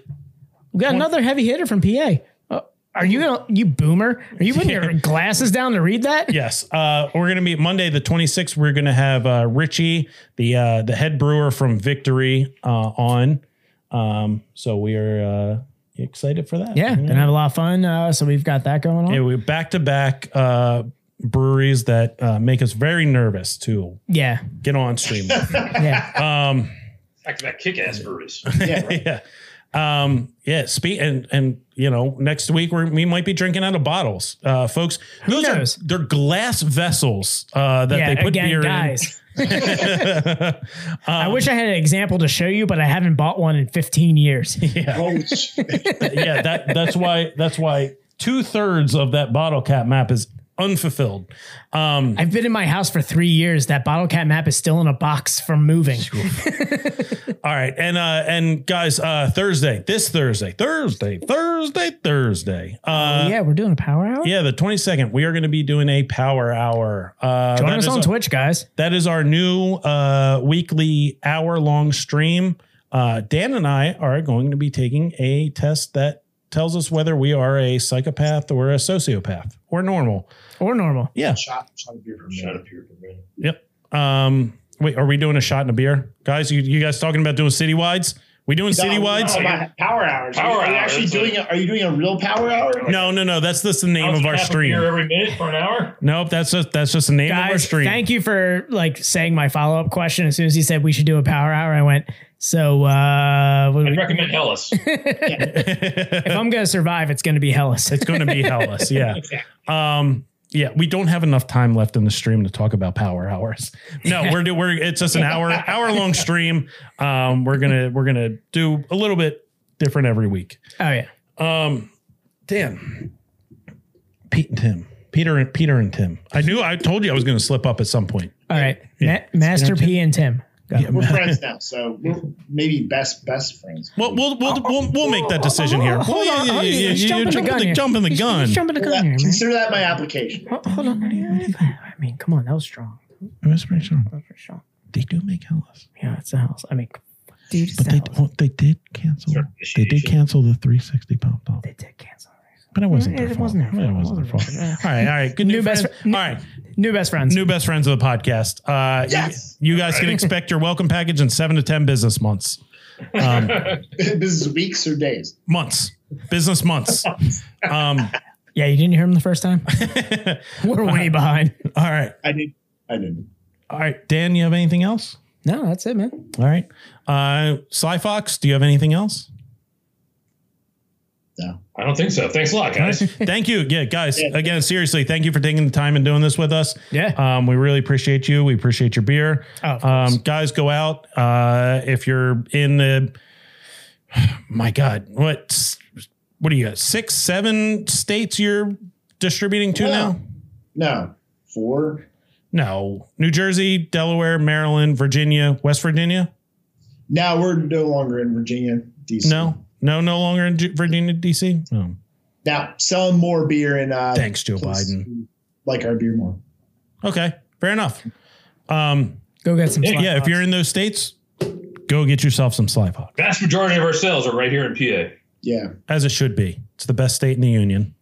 We got another heavy hitter from PA. Uh, are you gonna, you boomer? Are you putting your (laughs) glasses down to read that? yes, uh, we're gonna be Monday the twenty sixth. We're gonna have uh, Richie, the uh, the head brewer from Victory, uh, on. Um, so we are uh, excited for that. Yeah, gonna have a lot of fun. Uh, so we've got that going on. Yeah, we're back to back uh breweries that uh, make us very nervous to Yeah, get on stream. (laughs) yeah. um, Back to back kick ass breweries. (laughs) Yeah, right. yeah. Um, yeah, speak and and you know, next week we we might be drinking out of bottles. Uh folks, those knows? are they're glass vessels uh that yeah, they put again, beer guys. in. (laughs) I wish I had an example to show you, but I haven't bought one in 15 years. yeah. Holy yeah, that that's why that's why two thirds of that bottle cap map is unfulfilled. Um I've been in my house for three years. That bottle cap map is still in a box from moving. (laughs) all right, and uh and guys, uh Thursday, this Thursday, Thursday, Thursday, Thursday. Uh yeah, we're doing a power hour. yeah, the 22nd, we are going to be doing a power hour. Uh, Join us on a- Twitch, guys. That is our new uh, weekly hour long stream. Uh, Dan and I are going to be taking a test that tells us whether we are a psychopath or a sociopath or normal. Or normal. Yeah. Shot, shot of beer from Shut me. up here for a minute. Yep. Um, wait, are we doing a shot and a beer? Guys, you, you guys talking about doing citywides? We doing No, citywides? no, power hours. Power are you hour, actually doing? A, are you doing a real power hour? No, no, no. That's just the name of our stream. beer every minute for an hour. Nope, that's just that's just the name of our stream. thank you for like saying my follow up question. As soon as he said we should do a power hour, I went, so uh, I'd we- recommend Helles. (laughs) if I'm going to survive, it's going to be Helles. It's going to be hellish. (laughs) Yeah. Um, yeah, we don't have enough time left in the stream to talk about power hours. No, (laughs) we're do, we're it's just an hour hour long stream. Um, we're gonna we're gonna do a little bit different every week. oh, yeah. Um, Dan, Pete and Tim, Peter and Peter and Tim. I knew I told you I was going to slip up at some point. All right. Ma- Master P and Tim. Go. Yeah, We're friends now, so we're maybe best best friends. Well, we'll we'll we'll, we'll make that decision here. Hold Well, on. yeah, hold yeah, yeah, He's yeah, jumping you're the jumping gun the, here. jumping the gun. Jumping the gun here, man. Consider that my application. Ho- Hold on. I mean, come on. That was strong. That's pretty strong. That was pretty strong. They do make Helles. Yeah, it's the house. I mean, dude, it's But the they house. well, they did cancel. Sort They did initiation. cancel the 360 pound top. They did cancel. But it wasn't their It fault. wasn't their fault. It wasn't their fault. All right, all right. Good New new best best. fri- all right, New best friends. new best friends of the podcast. Uh, Yes. you, you guys can expect your welcome package in seven to ten business months. Um, (laughs) this is weeks or days. months, business months. (laughs) Um, Yeah, you didn't hear him the first time. (laughs) We're way behind. all right, I did. I didn't. all right. Dan, you have anything else? No, that's it, man. All right. Uh, Sly Fox, do you have anything else? No. I don't think so. Thanks a lot, guys. (laughs) Thank you. Yeah, guys. Again, seriously, thank you for taking the time and doing this with us. Yeah. Um, we really appreciate you. We appreciate your beer. Oh, um, guys, go out. Uh, if you're in the, (sighs) my God, what, what do you got? Six, seven states you're distributing to Yeah. now? No. Four. No, New Jersey, Delaware, Maryland, Virginia, West Virginia. Now we're no longer in Virginia, DC. No, no, no longer in G- Virginia, DC. No. Now selling more beer in. Uh, Thanks, Joe Biden. Like our beer more. Okay, fair enough. Um, Go get some. yeah, Slap if you're in those states, go get yourself some Sly Fox, Vast majority of our sales are right here in PA. Yeah, as it should be. It's the best state in the union.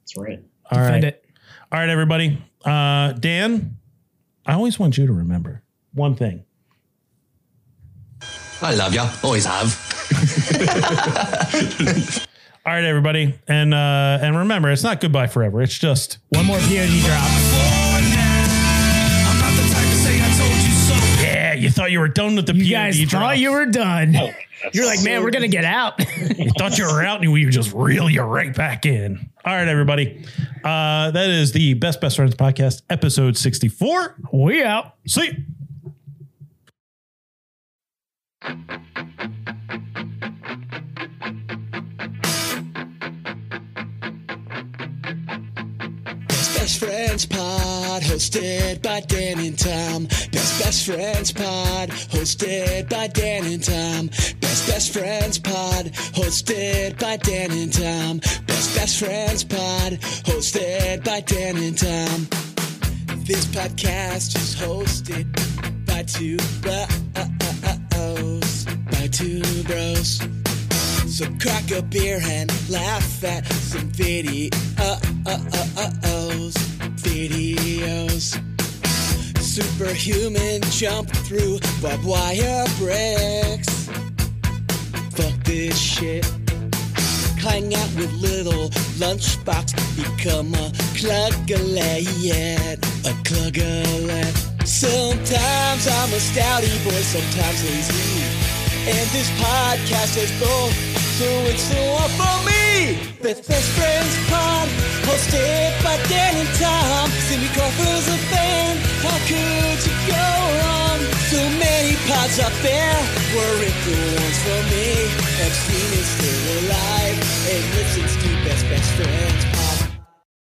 that's right. All right. Defend it. All right, everybody. Uh, Dan, I always want you to remember one thing. I love you. Always have. (laughs) All right, everybody, and uh, and remember, it's not goodbye forever. It's just One more POD drop. So. Yeah. You thought you were done with the You POD guys drops. thought you were done. Oh, You're like, man, we're gonna get out. (laughs) You thought you were out, and we just reel you right back in. All right, everybody, uh, that is the best best friends podcast, episode sixty four. we out. See. you. Best Friends Pod, hosted by Dan and Tom. Best Best Friends Pod, hosted by Dan and Tom. Best Best Friends Pod, hosted by Dan and Tom. Best Best Friends Pod, hosted by Dan and Tom. This podcast is hosted by two bros. By two bros. So crack a beer and laugh at some videos. Videos. Superhuman jump through barbed wire bricks. Fuck this shit. Hang out with little lunchbox. Become a cluggalet. A cluggalet. Sometimes I'm a stouty boy, sometimes lazy. And this podcast is both, so it's the one for me. Best Best Friends Pod, hosted by Dan and Tom. Cindy Crawford's a fan, how could you go wrong? So many pods out there, were it the ones for me? Epstein is still alive and listens to Best Best Friends